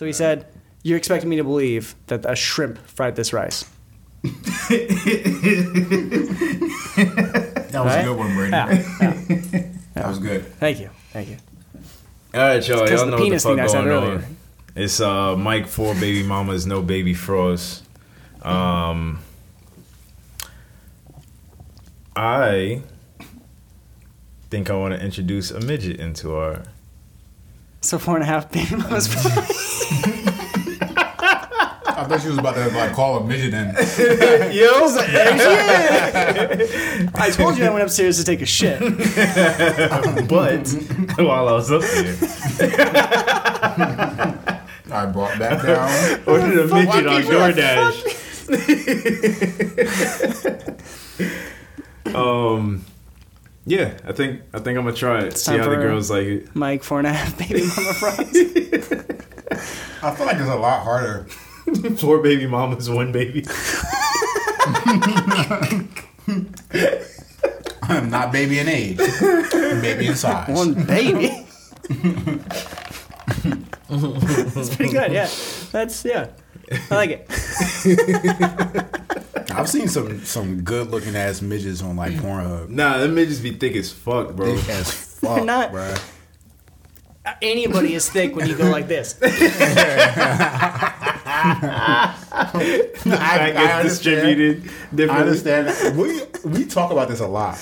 So he said, "You're expecting me to believe that a shrimp fried this rice." That was Right? a good one, Brady. Yeah. That was good. Thank you. Thank you. All right, y'all. Because Y'all the know what the penis fuck thing I said going earlier. on. It's uh Mike four baby mamas, no baby frost. Um, I think I want to introduce a midget into our. So four and a half baby mamas. I thought she was about to like call a midget in. Yo, I told you I went upstairs to take a shit. but while I was up there, I brought that down. ordered a midget on DoorDash. um, yeah, I think I think I'm gonna try it. See how the girls like it. Mike, four and a half baby mama fries. I feel like it's a lot harder. Four baby mamas, one baby. I'm not baby in age, baby in size. One baby. That's pretty good. Yeah, that's yeah. I like it. I've seen some some good looking ass midgets on like mm. Pornhub. Nah, them midgets be thick as fuck, bro. Thick as fuck, not- bruh. Anybody is thick when you go like this. Fat I gets understand. distributed. I understand. We we talk about this a lot.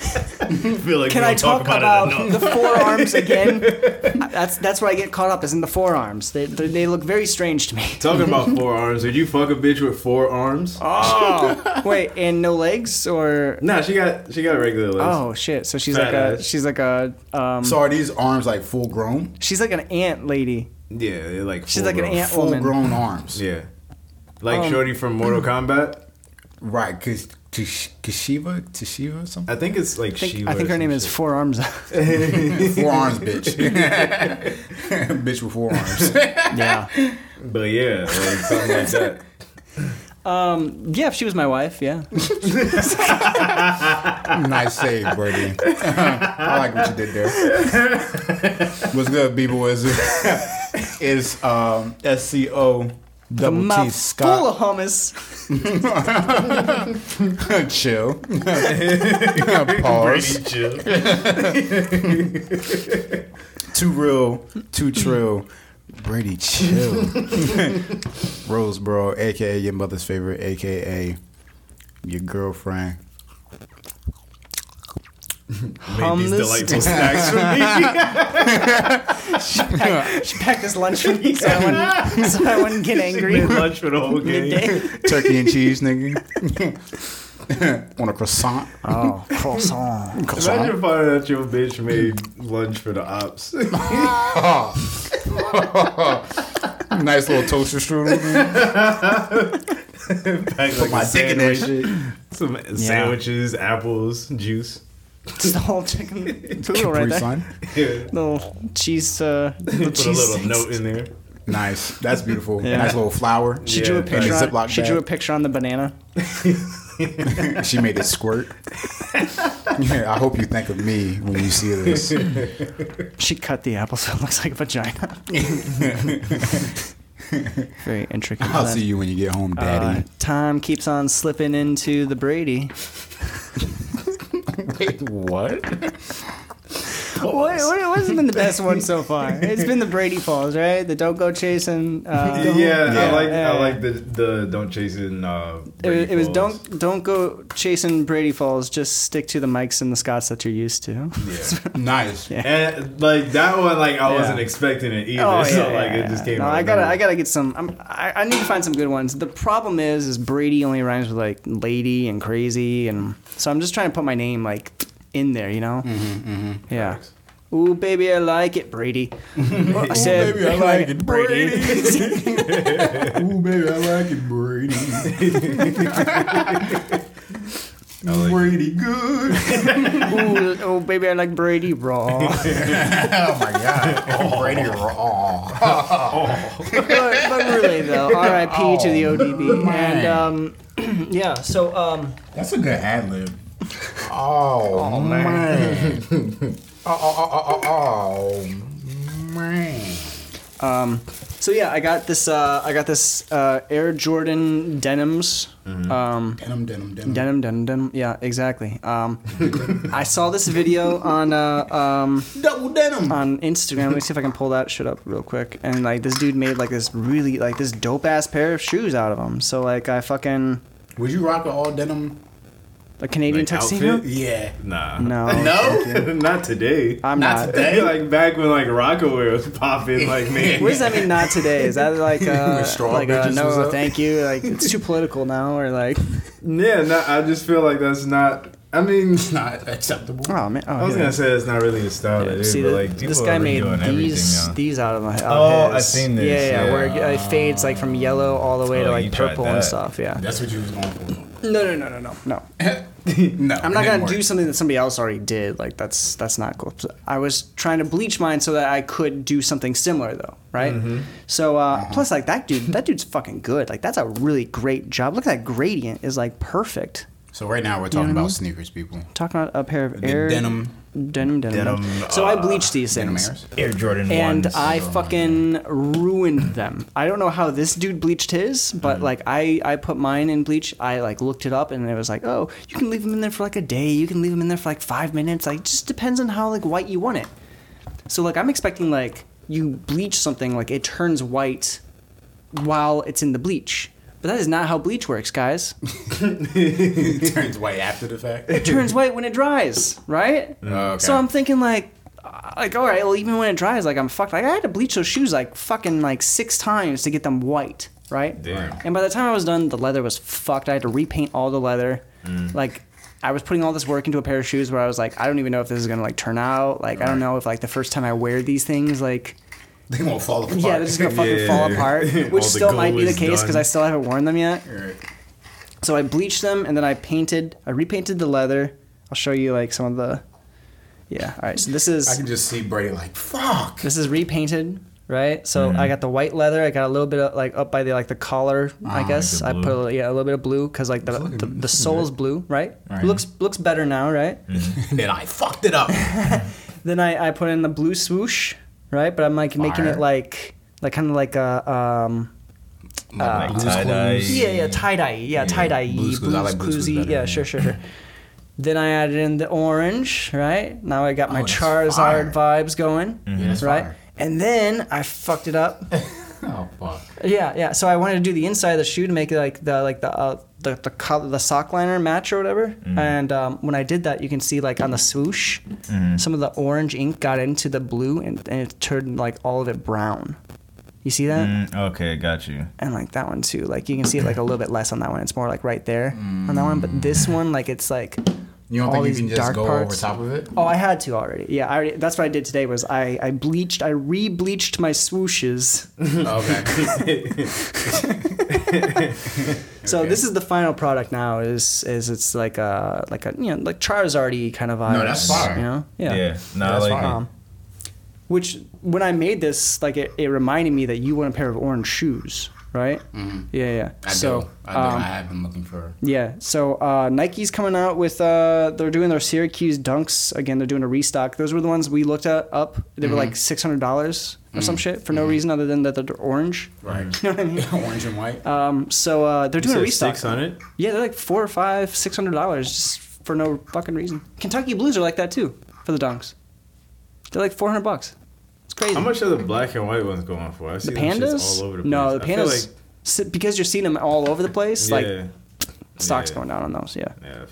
feel like Can I don't talk about, it enough. the forearms again? That's that's where I get caught up. Is in the forearms. They they, they look very strange to me. Talking about forearms, would you fuck a bitch with four arms? Oh wait, and no legs or Nah, she got she got regular legs. oh shit. So she's Fat like a she's like a um So are these arms like full grown? she's like an ant lady. Yeah, they're like She's full like an grown. ant Full woman. grown arms. Yeah, like Um, Shorty from Mortal Kombat. Right, cause Kishiva, Tishiva or something. I think it's like I think, Shiva I think her name is shit. Four Arms. Four arms, bitch. bitch with four arms. yeah. But yeah, like something like that. Um. Yeah. If she was my wife, yeah. nice save, Birdie. I like what you did there. What's good, B boys? Is um S C O The double T mouth full Scott of hummus. chill. Pause. Brady chill. Too real, too trill. Brady, chill. Rose, bro, aka your mother's favorite, aka your girlfriend. Made these delightful snacks for me. She packed this lunch for me so I wouldn't, so I wouldn't get angry. Made lunch for the whole game. Turkey and cheese, nigga. On a croissant. Oh, croissant. croissant. Imagine finding out your bitch made lunch for the ops. nice little toaster strudel. Pack like my dick in that sandwich. Some sandwiches, apples, juice. Just the whole chicken poodle right Capri there. Sun. Yeah. Little cheese, uh, little Put a little sticks. note in there. Nice. That's beautiful. Yeah. Nice little flower. She Yeah, drew a nice. picture. In On, Ziploc she drew a picture on the banana. She made it squirt. yeah, I hope you think of me when you see this. She cut the apple so it looks like a vagina. Very intricate. I'll see you when you get home, Uh, Daddy. time keeps on slipping into the Brady. Wait, what? What, what, what's been the best one so far? It's been the Brady Falls, right? The don't go chasing. Uh, yeah, Yeah. I like Yeah. I like the the don't chase it. Uh, It, was- Brady it was don't don't go chasing Brady Falls. Just stick to the mics and the Scots that you're used to. Yeah. Nice. And like that one, like I Yeah. wasn't expecting it either. Oh, so yeah, like yeah, it just came. No, out I gotta. I gotta get some. I'm, I, I need to find some good ones. The problem is, is Brady only rhymes with like lady and crazy, and so I'm just trying to put my name like in there, you know? Mm-hmm, Yeah. Ooh, baby, I like it, Brady. I said, baby, I like it, Brady. Ooh, baby, I like it, Brady. like Brady good. Ooh, oh, baby, I like Brady raw. oh my God. Brady raw. but, but really though, R.I.P. to the ODB. And um, yeah, so um, That's a good ad lib. Oh, man. oh, oh, oh, oh, oh, oh, man. Um, so yeah, I got this. Uh, I got this uh, Air Jordan denims. Um, Denim, denim, denim. denim, denim, denim. Yeah, exactly. Um, I saw this video on uh, um, Double denim. on Instagram. Let me see if I can pull that shit up real quick. And like this dude made like this really like this dope ass pair of shoes out of them. So like I fucking Would you rock an all denim? A Canadian Like tuxedo. outfit? Yeah. Nah. No, No? not today. I'm Not not. today. like back when like Rocawear was popping, like man. What does that mean? Not today? Is that like uh, When straw like uh, no, thank you? Like it's too political now, or like Yeah, no, I just feel like that's not. I mean, It's not acceptable. oh man, oh, I was yeah. gonna say it's not really a style Yeah, it is, see, but the- like this guy made these everything these out of my. Out Oh, his. I've seen this, Yeah, yeah, yeah. where it, it fades like from yellow all the way Oh, to like purple and stuff. Yeah. That's what you was going for. No, no, no, no, no, no. no, I'm not gonna do something that somebody else already did. Like that's that's not cool. I was trying to bleach mine so that I could do something similar though, right? So uh, plus like that dude, that dude's fucking good. Like that's a really great job. Look at that gradient is like perfect. So right now we're talking what I about mean? sneakers, people. Talking about a pair of The air denim, denim, denim. Denim, so I bleached these things. Air Jordan and ones. I fucking ruined them. I don't know how this dude bleached his, but Mm-hmm. like I I put mine in bleach. I like looked it up and it was like, oh, you can leave them in there for like a day. You can leave them in there for like five minutes. Like, it just depends on how like white you want it. So like I'm expecting like you bleach something like it turns white while it's in the bleach. But that is not how bleach works, guys. it turns white after the fact. It turns white when it dries, right? Oh, okay. So I'm thinking like, like all right, well even when it dries, like I'm fucked. Like I had to bleach those shoes like fucking like six times to get them white, right? Damn. And by the time I was done, the leather was fucked. I had to repaint all the leather. Mm. Like I was putting all this work into a pair of shoes where I was like, I don't even know if this is gonna like turn out. Like I don't know if like the first time I wear these things, like they won't fall apart. yeah, they're just gonna fucking Yeah. fall apart. Which still might be the case because. I still haven't worn them yet. Right. So I bleached them and then I painted. I repainted the leather. I'll show you like some of the. Yeah. All right. So this is. I can just see Brady like, fuck. this is repainted, right? So Mm-hmm. I got the white leather. I got a little bit of like up by the like the collar. I Ah, guess the I put a, yeah a little bit of blue because like the looking- the, the looking sole's blue, right? Right. Looks looks better now, right? then I fucked it up. Then I I put in the blue swoosh, right? But I'm like making it like like kind of like a um. Like tie-dye. Yeah, yeah, tie dye. Yeah, tie dye. Blue's Clues. I like Blue's Clues Cluesy. better, Yeah, yeah. sure, sure, sure. then I added in the orange, right? Now I got my Oh, Charizard fire. vibes going, Yeah, that's right? fire. And then I fucked it up. Oh fuck. yeah, yeah. So I wanted to do the inside of the shoe to make it like the like the uh, the the color, the sock liner match or whatever. And um, when I did that, you can see like on the swoosh, some of the orange ink got into the blue and, and it turned like all of it brown. You see that? Mm, okay, got you. and like that one too. Like you can see it like a little bit less on that one. It's more like right there on that one. But this one, like it's like You don't all think you these can just dark go parts. over top of it? Oh, I had to already. Yeah, I already. That's what I did today. Was I I bleached, I re-bleached my swooshes. okay. So Okay. this is the final product now. Is is it's like a like a you know like Charizardy kind of vibes. No, that's fire. You know, Yeah, yeah. no, That's like. Um, which when I made this, like it, it reminded me that you want a pair of orange shoes, right? Mhm. Yeah, yeah. I so do. I do. um, I have been looking for. Yeah, so uh, Nike's coming out with uh, they're doing their Syracuse Dunks again. They're doing a restock. Those were the ones we looked at up. They were like six hundred dollars or some shit for no reason other than that they're orange. Right. You know what I mean? Orange and white. Um, so uh, they're doing a restock. on it Yeah, they're like four or five, six hundred dollars just for no fucking reason. Kentucky Blues are like that too for the Dunks. They're like four hundred bucks. It's crazy. How much are the black and white ones going for? I see the them pandas? all over the place. no, the pandas. like- because you're seeing them all over the place, yeah, like stocks yeah. going down on those. Yeah. Yeah,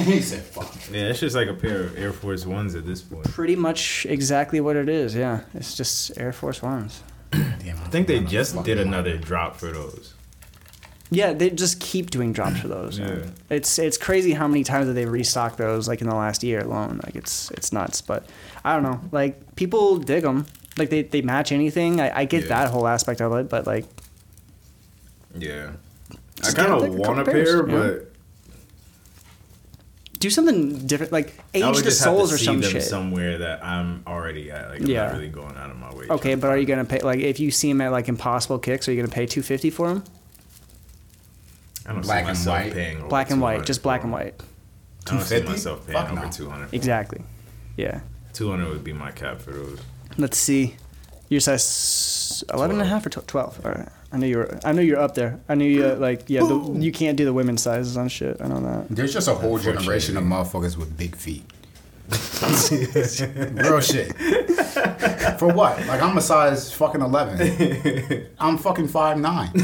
he said, "Fuck." yeah, it's just like a pair of Air Force Ones at this point. pretty much exactly what it is. Yeah, it's just Air Force Ones. Damn, I think they just did another drop for those. Yeah, they just keep doing drops for those. Yeah. It's it's crazy how many times that they restocked those like in the last year alone. Like it's it's nuts. But I don't know. Like people dig them. Like they, they match anything. I, I get Yeah. that whole aspect of it. But like Yeah. I kind of want a couple pairs, pair, you know? but do something different. Like age the just have soles or see some shit. somewhere that I'm already at. Like I'm Yeah. not really going out of my way. Okay, but are you gonna pay like if you see them at like Impossible Kicks? Are you gonna pay two fifty for them? I don't Black see and myself white? paying over Black and white, just black and them. white. I don't see 250? myself paying Fuck over no. 200. Exactly. Yeah. 200 would be my cap for those. Let's see. Your size s- 11 and a half or 12. All right. I knew you were I knew you were up there. I knew you uh, like yeah, the, you can't do the women's sizes on shit. I know that. There's just a whole generation of motherfuckers with big feet. Real shit. For what? Like I'm a size fucking eleven. I'm fucking five nine.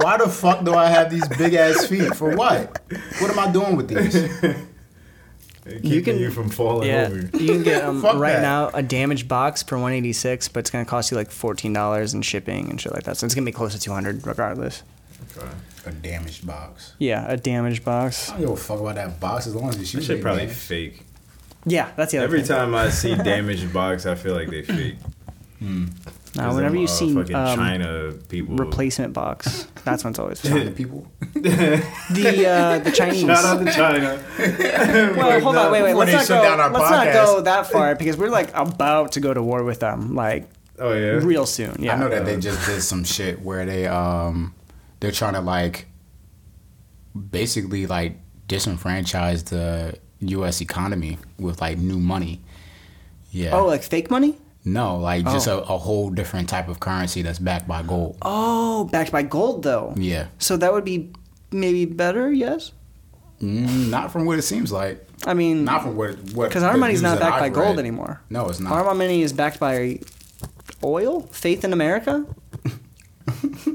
Why the fuck do I have these big ass feet? For what? What am I doing with these? Keeping can- you from falling Yeah, over. you can get um, right that. now a damaged box for 186, but it's gonna cost you like $14 in shipping and shit like that. So it's gonna be close to 200 regardless. Okay. A damaged box. Yeah, a damaged box. I don't give a fuck about that box as long as the shoes That shit probably damaged. fake. Yeah, that's the other Every thing. time I see damaged box, I feel like they fake. Now, 'Cause whenever them, you uh, see um, China people replacement box, that's when it's always fun. China people. the uh, the Chinese. Shout out to China. Well, hold on, wait, wait. Let's not go. down our Let's not go that far because we're like about to go to war with them, like Oh yeah. real soon. Yeah. I know that they just did some shit where they um they're trying to like basically like disenfranchise the U.S. economy with like new money. Yeah. Oh, like fake money? No, like just Oh. a, a whole different type of currency that's backed by gold. Oh, backed by gold though. Yeah. So that would be maybe better. Yes. Mm, not from what it seems like. I mean, Not from what what. because our the money's not backed by gold read. anymore. No, it's not. Our money is backed by oil, faith in America.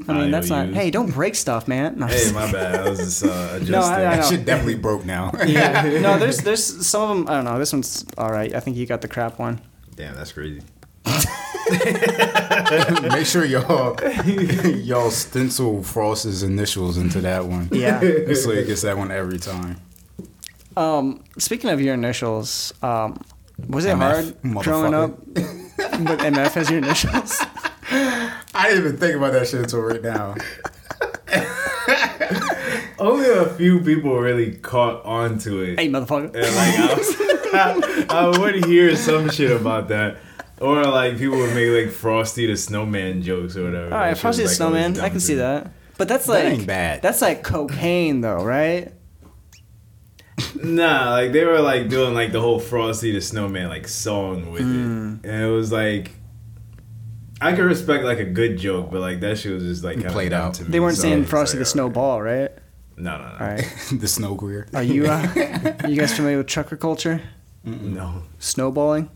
I mean, that's not. IOUs. Hey, don't break stuff, man. No, Hey, my bad. I was just uh, adjusting. No, I- I That shit definitely broke now. yeah. No, there's there's some of them. I don't know. This one's all right. I think you got the crap one. Damn, that's crazy. Make sure y'all y'all stencil Frost's initials into that one. Yeah. so he gets that one every time. Um, speaking of your initials, um, was it MF, hard growing up motherfucker. with MF as your initials? I didn't even think about that shit until right now. Only a few people really caught on to it. hey, motherfucker. And like I, was, I, would hear some shit about that. Or like people would make like Frosty the Snowman jokes or whatever. All right, Frosty the like, Snowman. I can see that. But that's That like ain't bad. That's like cocaine, though, right? Nah, like they were like doing like the whole Frosty the Snowman like song with Hmm. it, and it was like I could respect like a good joke, but like that shit was just like kind Played dumb out. To me, They weren't so saying Frosty like, the Snowball, right? No, no, no, All right. the snow queer. Are you? Uh, you guys familiar with trucker culture? no. Snowballing.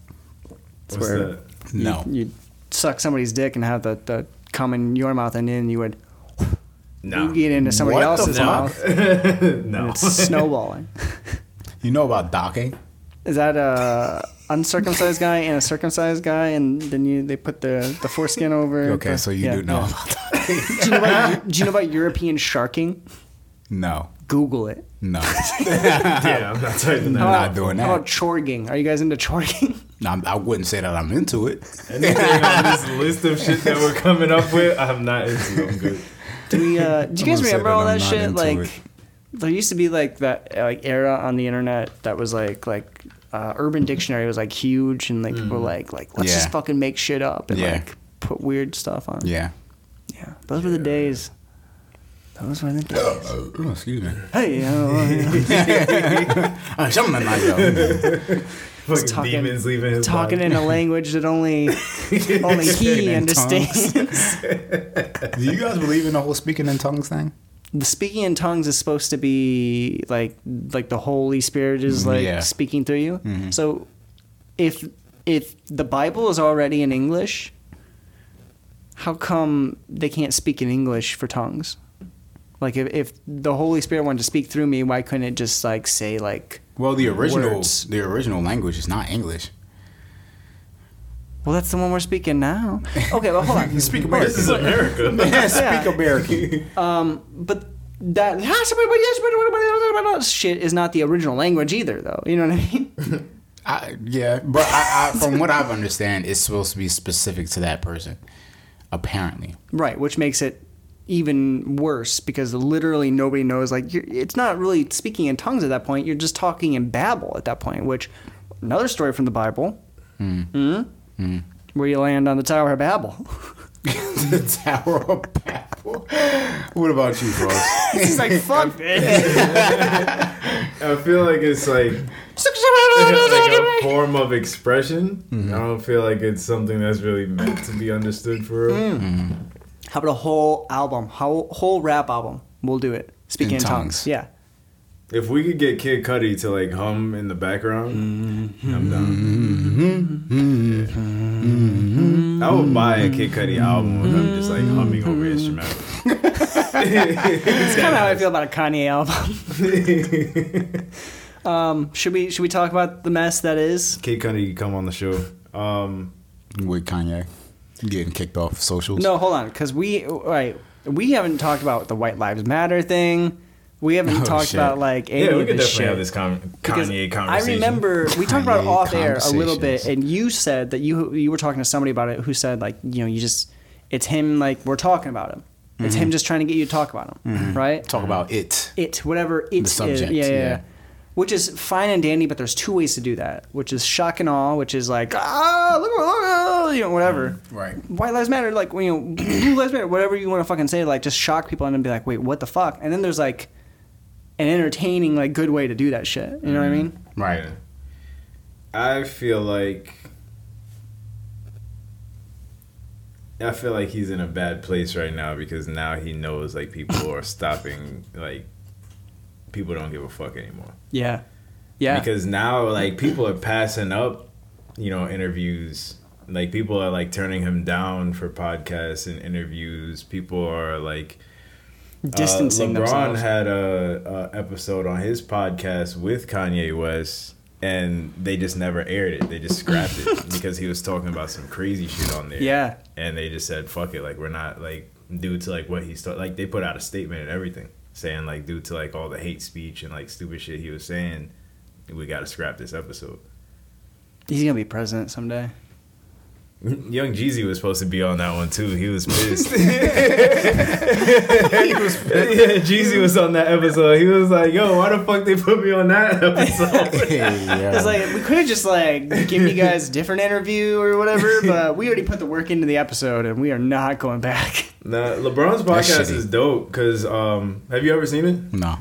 What's where- that? No. You suck somebody's dick and have the, the come in your mouth, and then you would No, you get into somebody What the else's fuck? mouth. and no. it's snowballing. You know about docking? Is that a uncircumcised guy and a circumcised guy, and then you they put the the foreskin over? Okay, the- so you yeah, do know yeah. about docking. Do you know about do you know about European sharking? No. Google it. No. yeah, I'm not typing I'm that. not doing How that. about chorging? Are you guys into chorging? No, I wouldn't say that I'm into it. Anything on this list of shit that we're coming up with, I'm not into. I'm good. Do we? Uh, do you guys remember that all that shit? Like, it. there used to be like that uh, like era on the internet that was like like uh, Urban Dictionary was like huge, and like people were like like let's Mm. Yeah. just fucking make shit up and Yeah. like put weird stuff on. Yeah. Yeah, those were the days. Those were the days. Oh, excuse me. hey, Uh, something like that. Fucking talking- demons leaving his talking body. in a language that only only he understands. Do you guys believe in the whole speaking in tongues thing? the speaking in tongues is supposed to be like like the Holy Spirit is mm, like Yeah. speaking through you. Mm-hmm. So if if the Bible is already in English, how come they can't speak in English for tongues? Like if, if the Holy Spirit wanted to speak through me, why couldn't it just like say like Well, the original Words. the original language is not English. well that's the one we're speaking now. Okay, well hold on. Speak This is America. Speak American. Um, but that shit is not the original language either, though. You know what I mean? I, yeah, but I, I, from what I understand, it's supposed to be specific to that person. Apparently, right, which makes it even worse because literally nobody knows. Like, you're, it's not really speaking in tongues at that point. You're just talking in babble at that point. Which another story from the Bible. Hmm. hmm? hmm. Where you land on the Tower of Babel. the Tower of Babel. What about you, Frost? He's like, fuck this. I feel like it's like like a form of expression. Mm-hmm. I don't feel like it's something that's really meant to be understood for real. Hmm. How about a whole album, whole whole rap album? We'll do it. Speaking in, In tongues. tongues. Yeah. If we could get Kid Cudi to like hum in the background, I'm down. I would buy a Kid Cudi album with him just like humming over instrumental. It's kind of how I feel about a Kanye album. um, should we should we talk about the mess that is? Kid Cudi come on the show. Um, With Kanye getting kicked off socials. No, hold on, because we right we haven't talked about the White Lives Matter thing. We haven't Oh, talked shit. about like any yeah, we of could this definitely shit. have this con- Because Kanye I remember we talked about it off air a little bit, and you said that you you were talking to somebody about it who said like you know you just it's him like we're talking about him. It's Mm-hmm. him just trying to get you to talk about him, right? Talk about it. It whatever it is, subject, yeah, yeah, yeah. yeah. Which is fine and dandy, but there's two ways to do that. Which is shock and awe, which is like ah look, look, look you know whatever. Right. White lives matter, like you know blue lives matter, whatever you want to fucking say, like just shock people and then be like wait what the fuck, and then there's like an entertaining like good way to do that shit. You know what I mean? Right. Yeah. I feel like I feel like he's in a bad place right now because now he knows like people are stopping like people don't give a fuck anymore. Yeah. Yeah. Because now like people are passing up, you know, interviews. Like people are like turning him down for podcasts and interviews. People are like distancing uh, LeBron themselves. had a, a episode on his podcast with Kanye West, and they just never aired it. They just scrapped it because he was talking about some crazy shit on there. yeah. and they just said, "Fuck it," like we're not like due to like what he started. Like they put out a statement and everything saying like due to like all the hate speech and like stupid shit he was saying, we got to scrap this episode. He's gonna be president someday. Young Jeezy was supposed to be on that one too. He was pissed. he was yeah, Jeezy was on that episode. He was like, "Yo, why the fuck they put me on that episode?" yeah. It's like we could have just like given you guys a different interview or whatever, but we already put the work into the episode and we are not going back. Nah, LeBron's podcast is dope because um, have you ever seen it? no.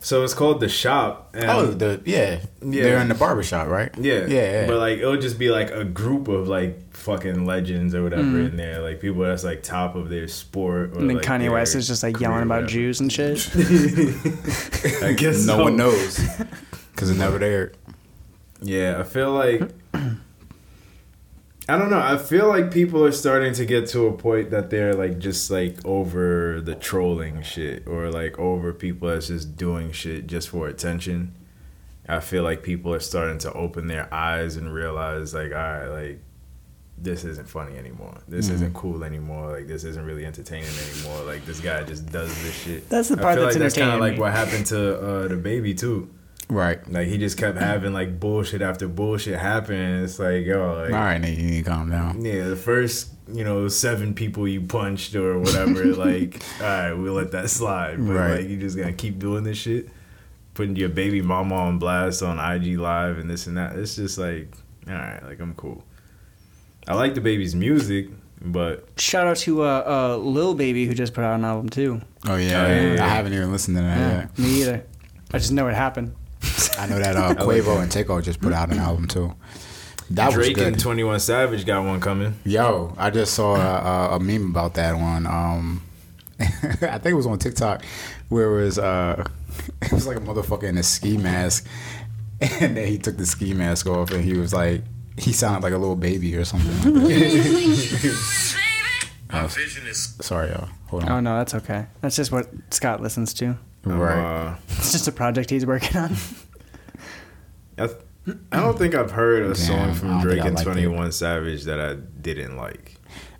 So it's called The Shop. And Oh, the yeah. Yeah. They're in the barbershop, right? Yeah, Yeah, yeah. But like, it'll just be like a group of like fucking legends or whatever in there, like people that's like top of their sport. Or, And then like, Kanye West is just like yelling about whatever. Jews and shit. I guess no so. one knows because it never aired. Yeah, I feel like I don't know. I feel like people are starting to get to a point that they're like just like over the trolling shit or like over people that's just doing shit just for attention. I feel like people are starting to open their eyes and realize like, all right, like this isn't funny anymore. This isn't cool anymore. Like this isn't really entertaining anymore. Like this guy just does this shit. That's the I part feel that's like that's kind of like what happened to uh, the baby too. Right. Like he just kept having like bullshit after bullshit happen. And it's like, yo, like, All right, Nate, you need to calm down. yeah, the first, you know, seven people you punched or whatever, like, all right, we'll let that slide. But Right. like, you just gonna keep doing this shit, putting your baby mama on blast on IG Live and this and that. It's just like, all right, like I'm cool. I like DaBaby's music, but Shout out to uh, uh, Lil Baby who just put out an album too. Oh yeah, Oh, yeah, yeah. I haven't even listened to that yet. Me either. I just know it happened. I know that uh, Quavo and Takeoff just put out an album too. That Drake was and. Twenty One Savage got one coming. Yo, I just saw a, a, a meme about that one. Um, I think it was on TikTok, where it was uh, it was like a motherfucker in a ski mask, and then he took the ski mask off, and he was like, he sounded like a little baby or something. Like. My vision is Sorry, y'all. Hold Oh no, that's okay. That's just what Scott listens to. Right. Uh, It's just a project he's working on. I, th- I don't think I've heard a song Damn, I from Drake think I and it. Twenty One Savage that I didn't like.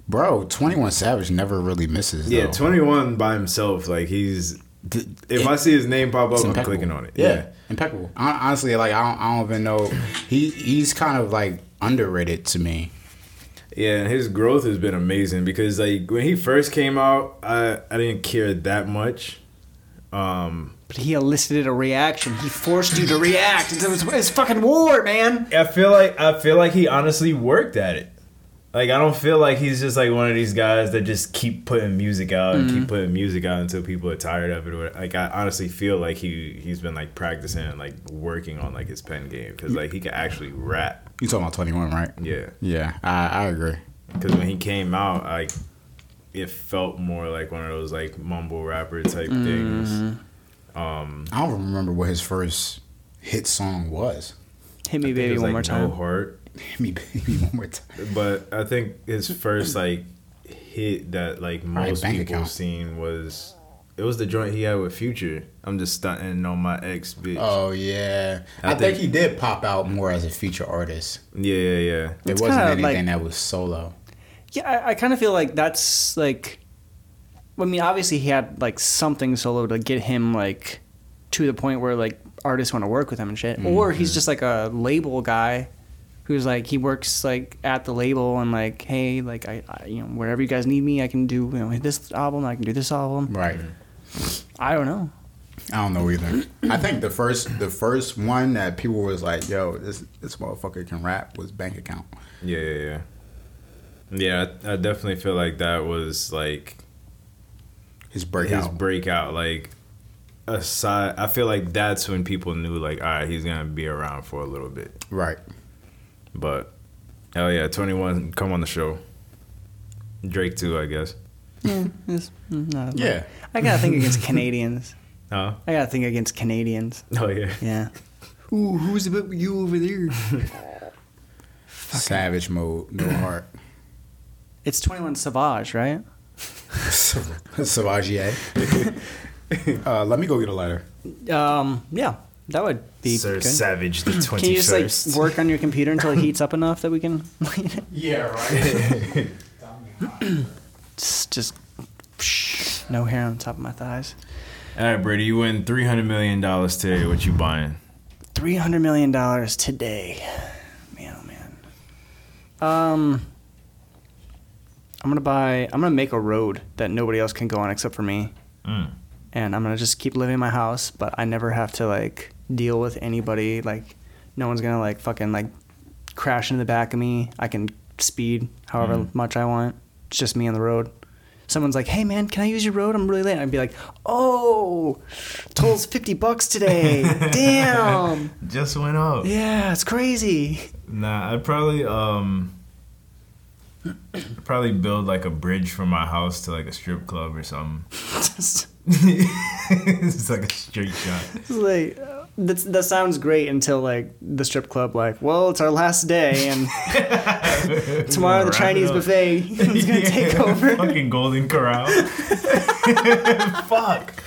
Bro, Twenty One Savage never really misses. Yeah, though. Twenty One by himself, like he's. Th- If it- I see his name pop up, I'm impeccable. clicking on it. Yeah, Yeah. impeccable. Hon- Honestly, like I don't, I don't even know. He he's kind of like underrated to me. yeah, and his growth has been amazing because like when he first came out, I I didn't care that much. Um, But he elicited a reaction. He forced you to react. It was, it's fucking war, man. I feel like I feel like he honestly worked at it. Like I don't feel like he's just like one of these guys that just keep putting music out and Mm-hmm. keep putting music out until people are tired of it. Or like I honestly feel like he he's been like practicing and like working on like his pen game because like he can actually rap. You talking about 21, right? Yeah, Yeah, I, I agree. because when he came out, like it felt more like one of those like mumble rapper type Mm-hmm. things. Um, I don't remember what his first hit song was. Hit me, I think it baby, was, one like, more time. No heart. Hit me, baby, one more time. But I think his first like hit that like most bank people account. seen was it was the joint he had with Future. I'm just stunting on my ex bitch. Oh yeah, I I, think, think- he did pop out more as a feature artist. Yeah, yeah, yeah. It It's wasn't anything like- that was solo. Yeah, I, I kind of feel like that's like. I mean, obviously he had like something solo to get him like to the point where like artists want to work with him and shit, mm-hmm. or he's mm-hmm. just like a label guy who's like he works like at the label and like hey like I, I you know wherever you guys need me I can do you know this album I can do this album Right. Mm-hmm. I don't know I don't know either. I think the first the first one that people was like, "Yo, this this motherfucker can rap," was Bank Account. Yeah, yeah, yeah. Yeah, I, I definitely feel like that was like His breakout. his breakout. Like aside, I feel like that's when people knew like, all right, he's gonna be around for a little bit. right. But hell yeah, Twenty One, come on the show. Drake too, I guess. yeah it's mm, not Yeah. I gotta think against Canadians Huh? I gotta think against Canadians Oh yeah. yeah Ooh, who's about you over there Savage mode, no heart. It's 21 Savage right Savagier. uh, let me go get a lighter. Um, yeah, that would be Sir good. Savage the twenty Can you just like work on your computer until it heats up enough that we can Yeah, right. just, just psh, no hair on top of my thighs? All right, Brady, you win three hundred million dollars today. What you buying? Three hundred million dollars today, man, oh man. Um, I'm gonna buy. I'm gonna make a road that nobody else can go on except for me, Mm. and I'm gonna just keep living in my house, but I never have to like deal with anybody. Like, no one's gonna like fucking like crash into the back of me. I can speed however Mm. much I want. It's just me on the road. Someone's like, "Hey man, can I use your road? I'm really late." I'd be like, "Oh, toll's fifty bucks today. Damn. Just went up. Yeah, it's crazy." Nah, I'd probably um probably build like a bridge from my house to like a strip club or something. It's like a straight shot. It's like that's, that sounds great until like the strip club like well it's our last day and tomorrow the chinese buffet is gonna take over Fucking Golden Corral. Fuck.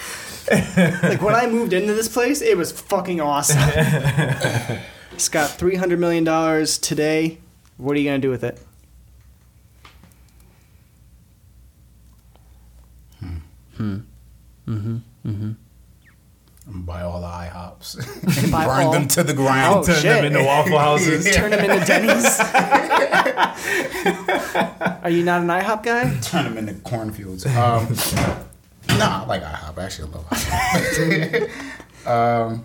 like when i moved into this place it was fucking awesome it's got 300 million dollars today what are you gonna do with it I'm gonna buy all the IHOPs and Buy burn all- them to the ground. Oh, Turn shit. them into Waffle Houses. turn them into denny's are you not an ihop guy Turn them into cornfields. Um, nah, I like IHOP. I actually love IHOP. um,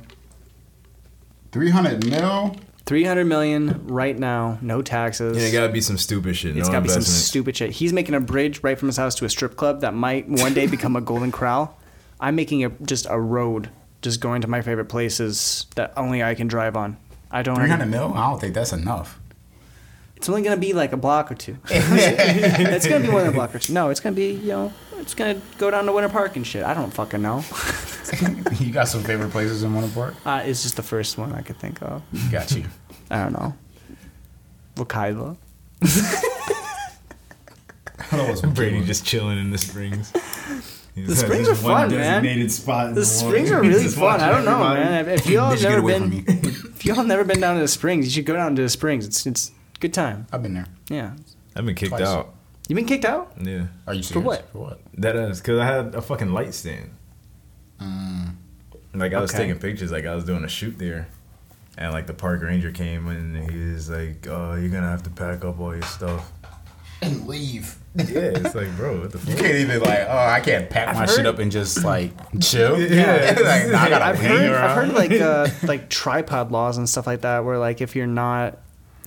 300 mil? 300 million right now no taxes Yeah, it gotta be some stupid shit. It's no gotta be some stupid shit. He's making a bridge right from his house to a strip club that might one day become a Golden Corral. I'm making a just a road, just going to my favorite places that only I can drive on. I don't. 300 mil? I don't think that's enough. It's only gonna be like a block or two. it's gonna be more than a block or two. No, it's gonna be you know. It's gonna go down to Winter Park and shit. I don't fucking know. you got some favorite places in Winter Park? Uh, it's just the first one I could think of. Got you. I don't know. Wekiwa. Brady just chilling in the springs. The springs are fun, man. Spot in The springs are really fun. I don't know, man. If y'all have Bitch, get never been, if y'all never been down to the springs, you should go down to the springs. It's it's a good time. I've been there. Yeah. I've been kicked Twice. out. You been kicked out? Yeah, Are you serious? For what? For what? that is because I had a fucking light stand. Mm. Like I was Okay. taking pictures, like I was doing a shoot there, and like the park ranger came in and he was like, "Oh, you're gonna have to pack up all your stuff." And leave. Yeah, it's like, bro, what the You can't even like, oh, I can't pack my I've shit heard- up and just like chill. Yeah. like, nah, I gotta I've hang heard around. I've heard like uh, like tripod laws and stuff like that, where like if you're not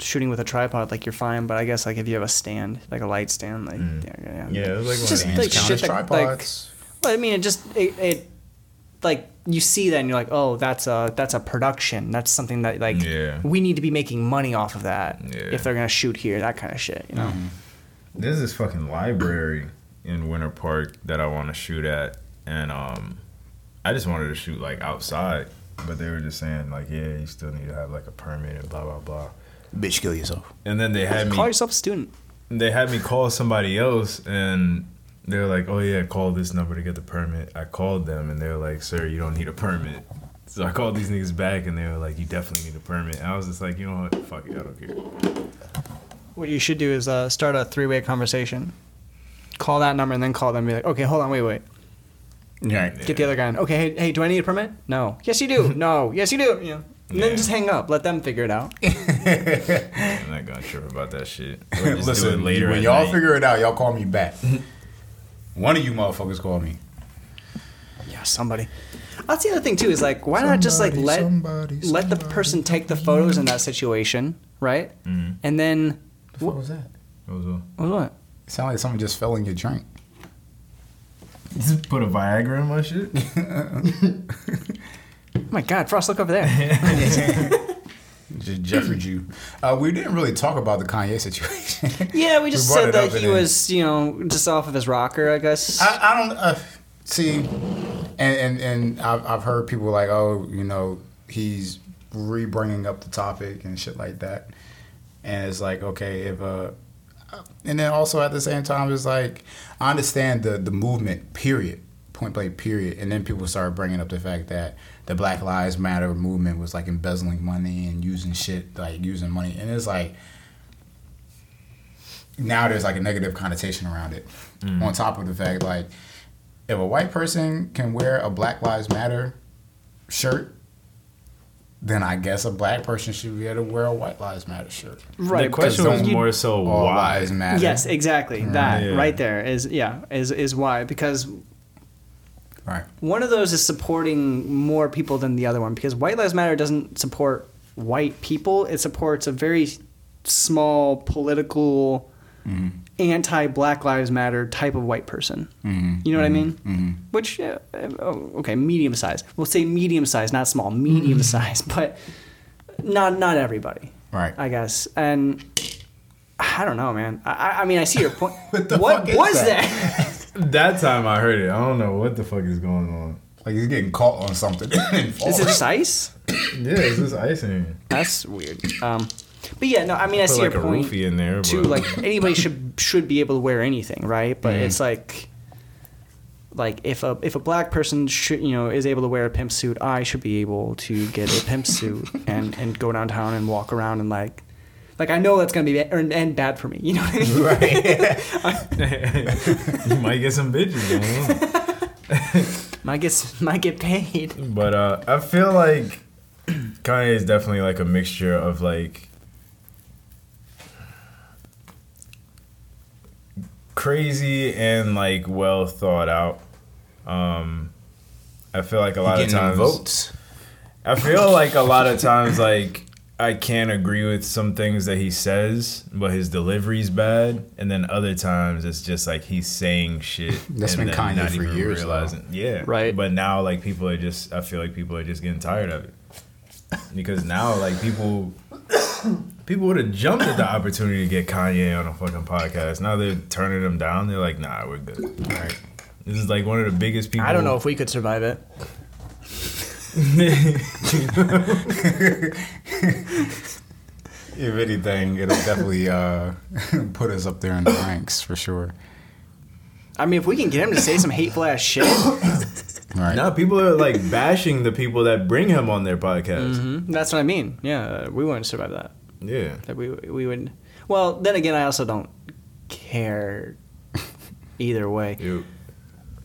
shooting with a tripod, like you're fine. But I guess like if you have a stand, like a light stand, like Mm. yeah, yeah, Yeah, it was like It's one just of like these. Count shit as that like. Well, I mean, it just it, it like you see that and you're like, oh, that's a that's a production. That's something that like Yeah. we need to be making money off of that Yeah. if they're gonna shoot here, that kind of shit. You know. There's this fucking library in Winter Park that I want to shoot at, and um, I just wanted to shoot like outside, but they were just saying like, yeah, you still need to have like a permit and blah blah blah. Bitch, kill yourself. And then they had me Call yourself a student. they had me call somebody else and they were like, "Oh yeah, call this number to get the permit." I called them and they were like, "Sir, you don't need a permit." So I called these niggas back and they were like, "You definitely need a permit." And I was just like, "You know what? Fuck it, I don't care." What you should do is uh, start a three-way conversation. Call that number and then call them. And be like, okay, hold on, wait, wait. Right. Get the other guy. On. Okay, hey, hey, do I need a permit? No. Yes, you do. no. Yes, you do. You know. And then just hang up. Let them figure it out. I'm not gonna trip about that shit. Or just do it Listen, later when y'all night. figure it out, y'all call me back. One of you motherfuckers call me. Yeah, somebody. That's the other thing too. Is like, why not just like let somebody, let the person take the photos in that situation, right? Mhm. And then What was that? What was that? what? what? It sounded like someone just fell in your drink. Just put a Viagra in my shit. Oh my God, Frost, look over there. Just Jeffrey Jew. Uh, we didn't really talk about the Kanye situation. yeah, we just brought said that he then- was, you know, just off of his rocker, I guess. I, I don't uh, see, and and and I've I've heard people like, oh, you know, he's re-bringing up the topic and shit like that, and it's like, okay, if uh, and then also at the same time, it's like I understand the the movement, period, point blank, period, and then people started bringing up the fact that the Black Lives Matter movement was like embezzling money and using shit, like using money, and it's like now there's like a negative connotation around it. Mm. On top of the fact, like, if a white person can wear a Black Lives Matter shirt, then I guess a black person should be able to wear a White Lives Matter shirt. right. the question because was more so All why. lives matter. Yes, exactly. Mm-hmm. That Yeah. right there is yeah is is why because Right. one of those is supporting more people than the other one because White Lives Matter doesn't support white people. It supports a very small political anti Black Lives Matter type of white person. Mhm. You know what I mean? Mhm. Which uh, oh, okay, medium size. We'll say medium size, not small, medium size, but not not everybody. Right. I guess. And I don't know, man. I- I, mean, I see your point. What the what was that? that? That time I heard it. I don't know what the fuck is going on. Like he's getting caught on something. Is it falling. just ice? Yeah, it's just here? That's weird. Um, but yeah, no, I mean, I Put see like a your point. roofie in there. Too, but- like anybody should should be able to wear anything, right? But Mhm. it's like, like if a if a black person should you know is able to wear a pimp suit, I should be able to get a pimp suit and and go downtown and walk around and like. Like I know that's gonna be ba- and, and bad for me, you know what I mean? right. you might get some bitches. I don't know. Might get might get paid. But uh, I feel like Kanye is definitely like a mixture of like crazy and like well thought out. Um, I feel like a lot of times votes. I feel like a lot of times like I can't agree with some things that he says, but his delivery's bad, and then other times it's just like he's saying shit. That's and been then Kanye for years, Realizing, yeah, Right. But now like people are just, I feel like people are just getting tired of it because now like people. People would have jumped at the opportunity to get Kanye on a fucking podcast. Now they're turning him down. They're like, "Nah, we're good." Right. This is like one of the biggest people. I don't know if we could survive it. If anything, it'll definitely uh, put us up there in the ranks for sure. I mean, if we can get him to say some hateful ass shit, Right. No, people are like bashing the people that bring him on their podcast. mhm, that's what I mean. Yeah, we wouldn't survive that. Yeah. That we we would. Well, then again, I also don't care either way. You.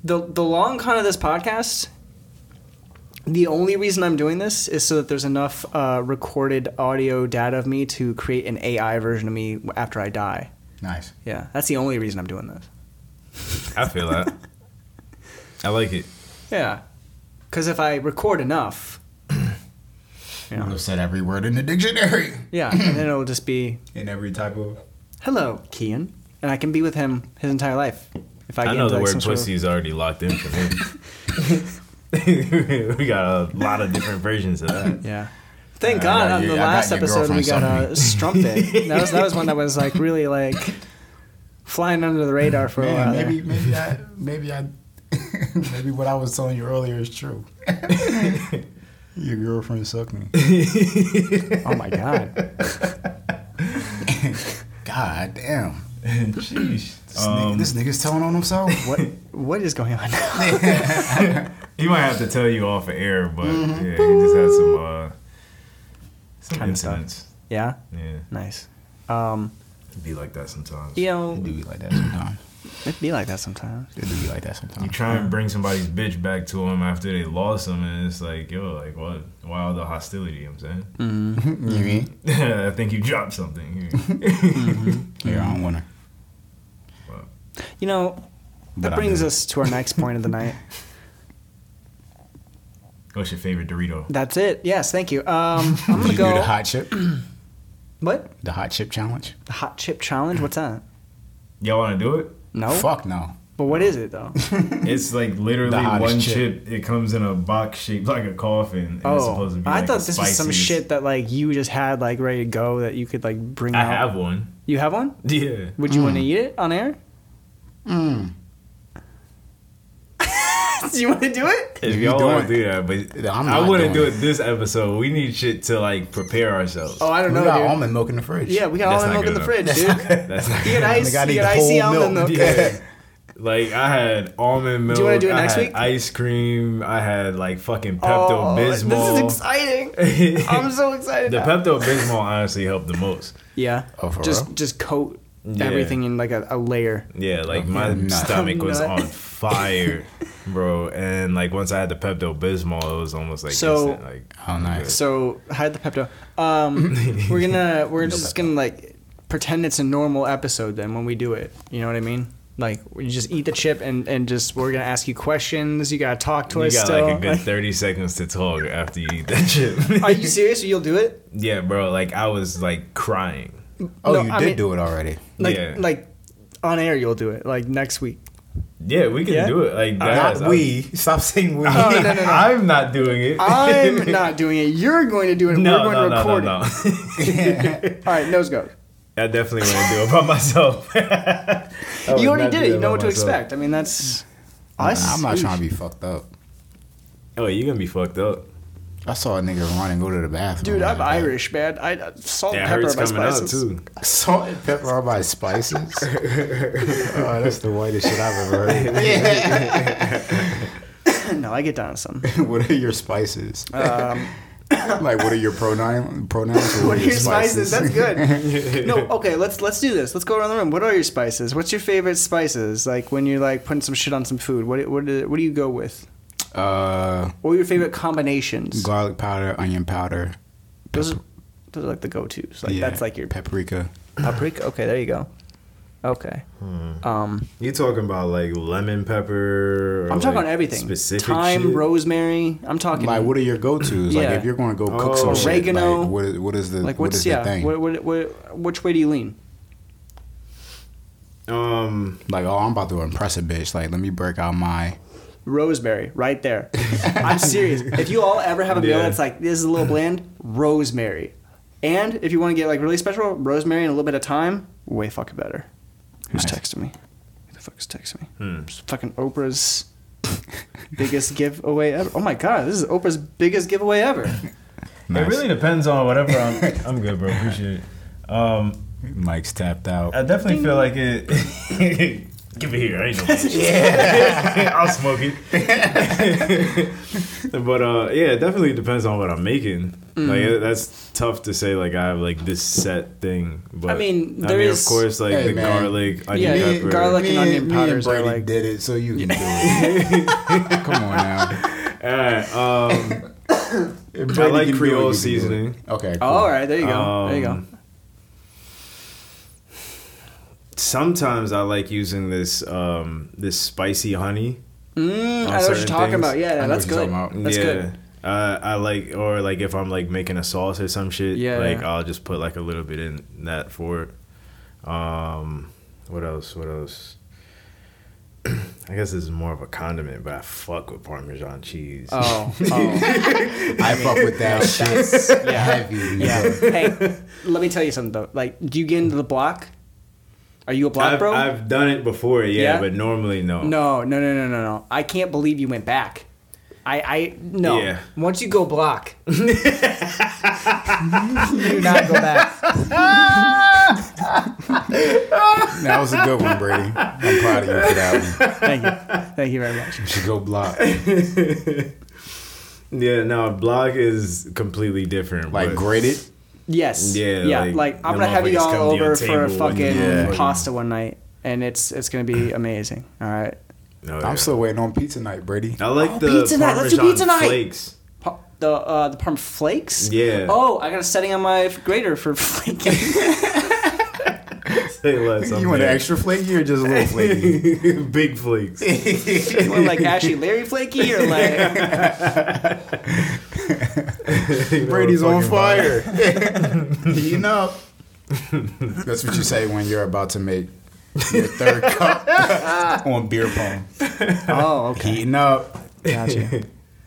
the the long con of this podcast the only reason i'm doing this is so that there's enough uh, recorded audio data of me to create an ai version of me after i die Nice. yeah that's the only reason i'm doing this I feel that. I like it. yeah because if i record enough You I would know? have said every word in the dictionary. Yeah, and then it'll just be In every type of. hello, Kian, and I can be with him his entire life. If I, I get know into, the like, word some sort of- pussy is already locked in for me. we got a lot of different versions of that. Yeah. Thank I God on the last episode we got girlfriend uh, Strumpet. that was that was one that was like really like flying under the radar for a while. maybe there. maybe I maybe I maybe what I was telling you earlier is true. Your girlfriend sucked me. Oh my God. God damn. Sheesh. This, Um, nigga, this nigga's telling on himself. What what is going on now? He might have to tell you off of air, but yeah, he just had some uh, some Kind of stuff. incidents. Yeah. Yeah, Nice. Um, it'd be like that sometimes. you know, It do be like that sometimes. it'd be like that sometimes. It do be like that sometimes. You try and bring somebody's bitch back to them after they lost them, and it's like, yo, like what? Why all the hostility? You know what I'm Mm-hmm. you mean? saying? I think you dropped something. You're on winner. You know, that brings us to our next point of the night. What's your favorite Dorito? That's it. Yes, thank you. Um, I'm gonna you do the hot chip? What? The hot chip challenge? The hot chip challenge? What's that? Y'all want to do it? No. Fuck no. But what is it though? It's like literally one chip. chip. It comes in a box shaped like a coffin. And it's Oh, supposed to be I like thought the this was some shit that like you just had like ready to go that you could like bring I out. have one. You have one? Yeah. Would you want to Mm. eat it on air? Mm. Do you want to do it? If You y'all doing want to do that, but I'm I wouldn't do doing it this episode. We need shit to like prepare ourselves. Oh, I don't We know, got dude. almond milk in the fridge. Yeah, we got That's almond milk in the fridge, dude. That's not You get ice. Nigga, I You need get the icy almond milk. milk. Yeah. Like I had almond milk. Do you wanna do it I next had week? Ice cream. I had like fucking Oh, Pepto this is exciting. I'm so excited. the. Pepto Bismol honestly helped the most. Yeah. Oh, for just real? just coat Yeah. everything in like a, a layer. Yeah, like my Nut. stomach was on fire, bro. And like once I had the Pepto Bismol, it was almost like So- instant, like Oh, nice. So hide the Pepto. Um, we're gonna we're just gonna like pretend it's a normal episode then when we do it. You know what I mean? Like you just eat the chip and and just we're gonna ask you questions. You gotta talk to you us got still. like a good thirty seconds to talk after you eat that chip. Are you serious? You'll do it? yeah, bro. Like I was like crying. Oh, No, you I did mean- do it already. Like Yeah. like on air you'll do it like next week. Yeah, we can Yeah? do it. Like Not that. we. Stop saying we. Oh, no, no, no. I'm not doing it. I'm not doing it. You're going to do it. No, we're going no, to no, record no, no. it. All right, nose go. I definitely want to do it by myself. You already did it. You know by what to myself. expect. I mean, that's us. I'm not trying to be fucked up. Oh, you're gonna be fucked up. I saw a nigga run and go to the bathroom. Dude, I'm like. Irish, man. I uh, salt That and pepper hurts are my coming out spices. too. Salt and pepper are my spices. oh, that's the whitest shit I've ever heard. no, I get down to some. what are your spices? Um, like, what are your pronoun pronouns? or what are your spices? That's good. no, okay, let's let's do this. Let's go around the room. What are your spices? What's your favorite spices? Like when you're like putting some shit on some food. What what what do you go with? Uh, What are your favorite combinations? garlic powder, onion powder. Those are, those are like the go-tos. Like yeah, that's like your paprika. paprika. Okay, there you go. Okay. Um, You talking about like lemon pepper? or, I'm talking like, on everything. Specific Thyme, shit? rosemary. I'm talking Like, what are your go tos? Like, if you're going to go cook Oh. some shit, like, what is, what is the like what what's yeah? the thing? What, what, what, which way do you lean? Um, like, oh, I'm about to impress a bitch. Like, let me break out my. Rosemary, right there. I'm serious. If you all ever have a meal Yeah. that's like this is a little bland, rosemary. And if you want to get like really special, rosemary and a little bit of thyme, way fucking better. Who's Nice. texting me? Who the fuck is texting me? Hmm. Fucking Oprah's biggest giveaway ever. Oh my god, this is Oprah's biggest giveaway ever. Nice. It really depends on whatever I'm. I'm good, bro. Appreciate it. Um, Mike's tapped out. I definitely feel like it. Give it here. I ain't no yeah. I'll smoke it. but uh, yeah, it definitely depends on what I'm making. Like that's tough to say. Like I have like this set thing. But I mean, I mean, is- of course, like Hey, the man. garlic, onion Yeah, pepper. garlic- and onion powders are Brady like- did it, so you can do it. Come on now. Alright, um, I like can do it, you Creole can do it. seasoning. Okay. Cool. Oh, all right, there you go. there you go. Um, Sometimes I like using this um this spicy honey. Mm, I know what you're talking things. about. Yeah, I that's good. That's yeah. good. Uh, I like, or like if I'm like making a sauce or some shit, Yeah, like yeah. I'll just put like a little bit in that for it. Um, what else? What else? I guess this is more of a condiment, but I fuck with Parmesan cheese. Oh, oh. I fuck with that shit yeah. heavy. Yeah. hey, let me tell you something though. Like, do you get into the block? Are you a block I've, bro? I've done it before, yeah, Yeah? but normally no. no, no, no, no, no, no. I can't believe you went back. I, I, no. Yeah. Once you go block, you do not go back. That was a good one, Brady. I'm proud of you for that one. Thank you. Thank you very much. You should go block. Yeah, no, block is completely different. Like but- grated. Yes. Yeah, Yeah. like, Like, I'm gonna have you motherfuckers all come to your over for a fucking Yeah. pasta one night, and it's it's gonna be amazing. All right. No, yeah. I'm still waiting on pizza night, Brady. I like Oh, the pizza night. Let's do Parmesan pizza night. flakes. Pa- The uh, the parm flakes. Yeah. Oh, I got a setting on my grater for flaking. Say less. I'm You want an extra flaky or just a little flaky? Big flakes. You want like Ashley Larry flaky or like Brady's on fire. Heating up. That's what you say when you're about to make your third cup on beer pong. oh okay Heating up. gotcha.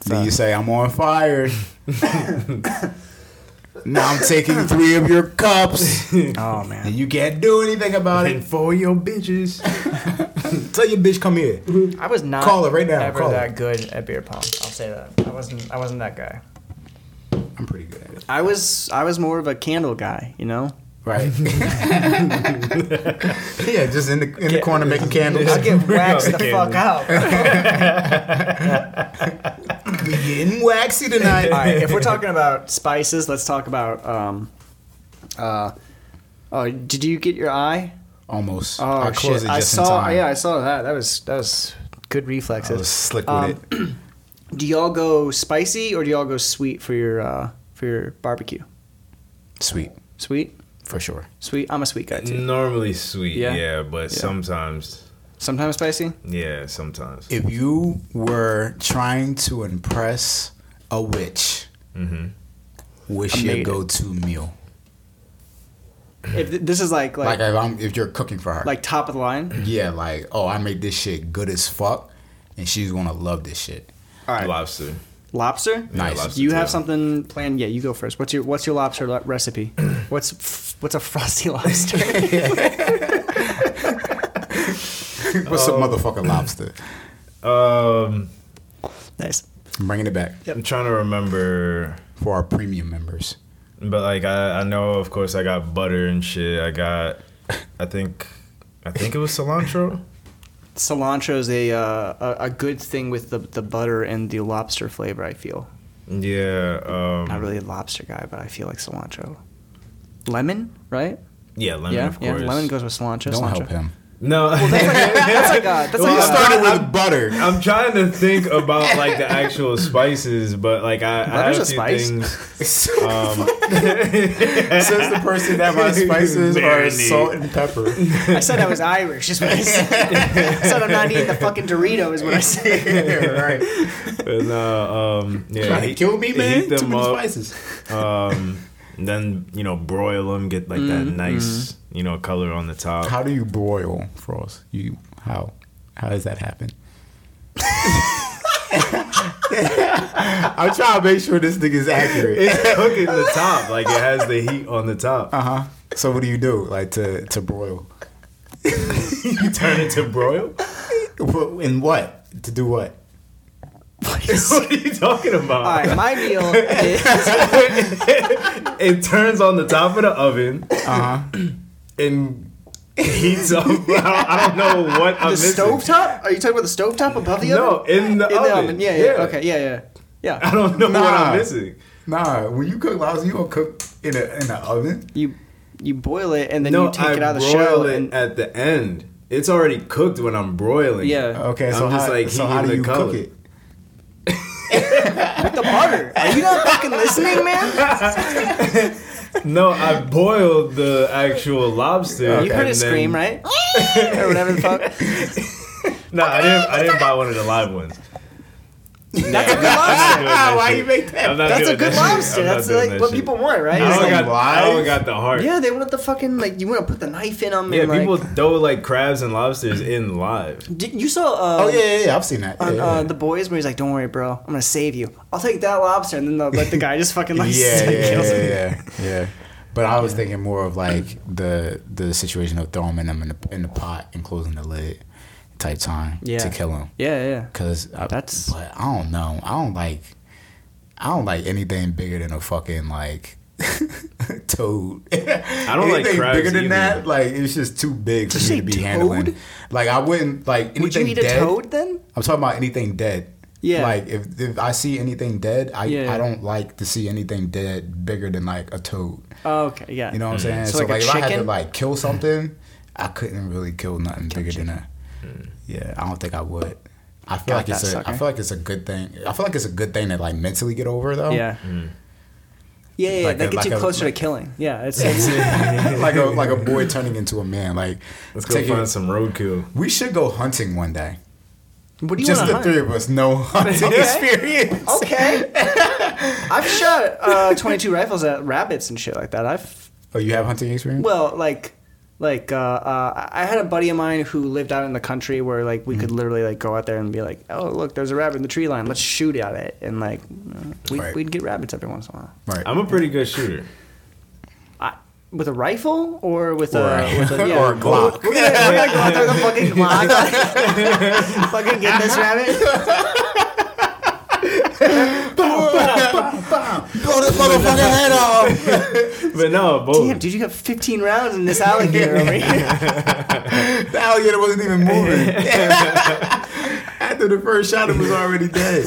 Then you say, I'm on fire. now I'm taking three of your cups. Oh And man, you can't do anything about And it. for your bitches. Tell your bitch come here. I was not Call her right now, ever call her. that good at beer pong. I'll say that. I wasn't. I wasn't that guy. I'm pretty good at it. I was. I was more of a candle guy. You know. Right. yeah, just in the in the corner making candles. I'll get waxed the fuck out. We getting waxy tonight. All right, if we're talking about spices, let's talk about. Um, uh, oh, did you get your eye? Almost. Oh I shit! it I saw. in time. Yeah, I saw that. That was that was good I reflexes. was slick with Um, it. Do y'all go spicy or do y'all go sweet for your uh, for your barbecue? Sweet, Sweet, for sure. sweet. I'm a sweet guy too. Normally sweet, Yeah? yeah, but sometimes, Sometimes spicy. yeah, sometimes. If you were trying to impress a witch, hmm what's your go-to meal? If th- this is like Like like if I'm if you're cooking for her, like top of the line. yeah, like oh I made this shit good as fuck, and she's gonna love this shit. All right, Lobster. lobster. Yeah, Nice. lobster You have something planned? Yeah, you go first. What's your What's your lobster lo- recipe? What's f- What's a frosty lobster? What's a motherfucking lobster? Um, nice. I'm bringing it back I'm trying to remember, for our premium members. but like I, I know, of course, I got butter and shit. I got, I think, I think it was cilantro. Cilantro is a, uh, a a good thing with the the butter and the lobster flavor. I feel. Yeah. Um, Not really a lobster guy, but I feel like cilantro. Lemon, right? Yeah, lemon, yeah, of yeah. course. Lemon goes with cilantro. Don't cilantro. help him. No. That's like a, that's like a, that's Well, like a, started I'm- with butter. I'm trying to think about like the actual spices, but like I, I Butter's have a a few spice. things. Um, Says the person that my spices are Marinade. salt and pepper. I said I was Irish. Is what I said. I said I'm not eating the fucking Dorito. Is what I said. right. and, uh, um, yeah, Trying to kill me, man. heat Too many up. spices. Um, then you know broil them, get like that Mm-hmm. nice you know color on the top. How do you broil frost? You how? How does that happen? I'm trying to make sure this thing is accurate. It's cooking the top, like it has the heat on the top. Uh huh. So what do you do, like to to broil? you turn it to broil. What- In what? To do what? what are you talking about? All right, my meal is It turns on the top of the oven Uh huh. and heats up. I don't, I don't know what I'm the missing. stove top. Are you talking about the stove top above the No, oven? in the in oven. the oven. Yeah, yeah, Okay, yeah, yeah, yeah. I don't know what I'm missing. Nah, when you cook lousy, you don't cook in a in an oven. You you boil it and then no, you take I it out of the broil shell it and at the end. It's already cooked when I'm broiling. yeah, Okay, so I'm just how, like so how do you the cook it? with the butter. Are you not fucking listening, man? No, I boiled the actual lobster. You heard it scream, then- right? or whatever the fuck. No, I didn't. I didn't buy one of the live ones. That's a good lobster. Why you make that? That's a good that lobster. That's like that what shit. people want, right? I It's don't, like- got, I don't got the heart. yeah, they want the fucking like you want to put the knife in them. Yeah, and, like, people throw like crabs and lobsters in live. Did- you saw. Uh, Oh yeah, yeah, yeah. I've seen that. Yeah, On yeah. uh, the boys, where he's like, "Don't worry, bro, I'm gonna save you. I'll take that lobster," and then they'll let the guy just fucking like yeah, yeah, kills yeah, him. yeah, yeah. But I was thinking more of like the the situation of throwing them in the in the pot and closing the lid type time Yeah. to kill him. Yeah, yeah. Cause I, That's- But I don't know. I don't like. I don't like anything bigger than a fucking like toad. I don't like anything crabs bigger than either. that. Like it's just too big for me to be say handling. Like I wouldn't like anything Would you eat a dead. toad then? I'm talking about anything dead. Yeah. Like if, if I see anything dead, I Yeah. I don't like to see anything dead bigger than like a toad. Oh, okay, yeah. You know what I'm mm. saying? So So, like a like, if I had to like kill something, I couldn't really kill nothing bigger than that. Mm. Yeah, I don't think I would. I feel You like like it's that a. sucker? I feel like it's a good thing. I feel like it's a good thing to like mentally get over though. Yeah. Yeah, yeah, Like that a- gets like you a- closer like- to killing. Yeah, it's, it's like a like a boy turning into a man. Like Let's go taking- find some roadkill. We should go hunting one day. what do you Just the to three of us, no hunting Okay. experience. Okay. I've shot uh, 22 rifles at rabbits and shit like that. I've Oh, you have hunting experience? well, like, like uh, uh, I had a buddy of mine who lived out in the country where like we Mm. could literally like go out there and be like, oh look, there's a rabbit in the tree line. Let's shoot at it, and like we, Right. we'd get rabbits every once in a while. right. I'm a pretty good shooter. I, with a rifle or with Or a, a- with a yeah. or a Glock. We're gonna, we're gonna go out there with a fucking Glock. fucking get this rabbit. Blow this motherfucking head off. But no, both. Damn, dude, you got 15 rounds in this alligator over here. The alligator wasn't even moving. After the first shot, it was already dead.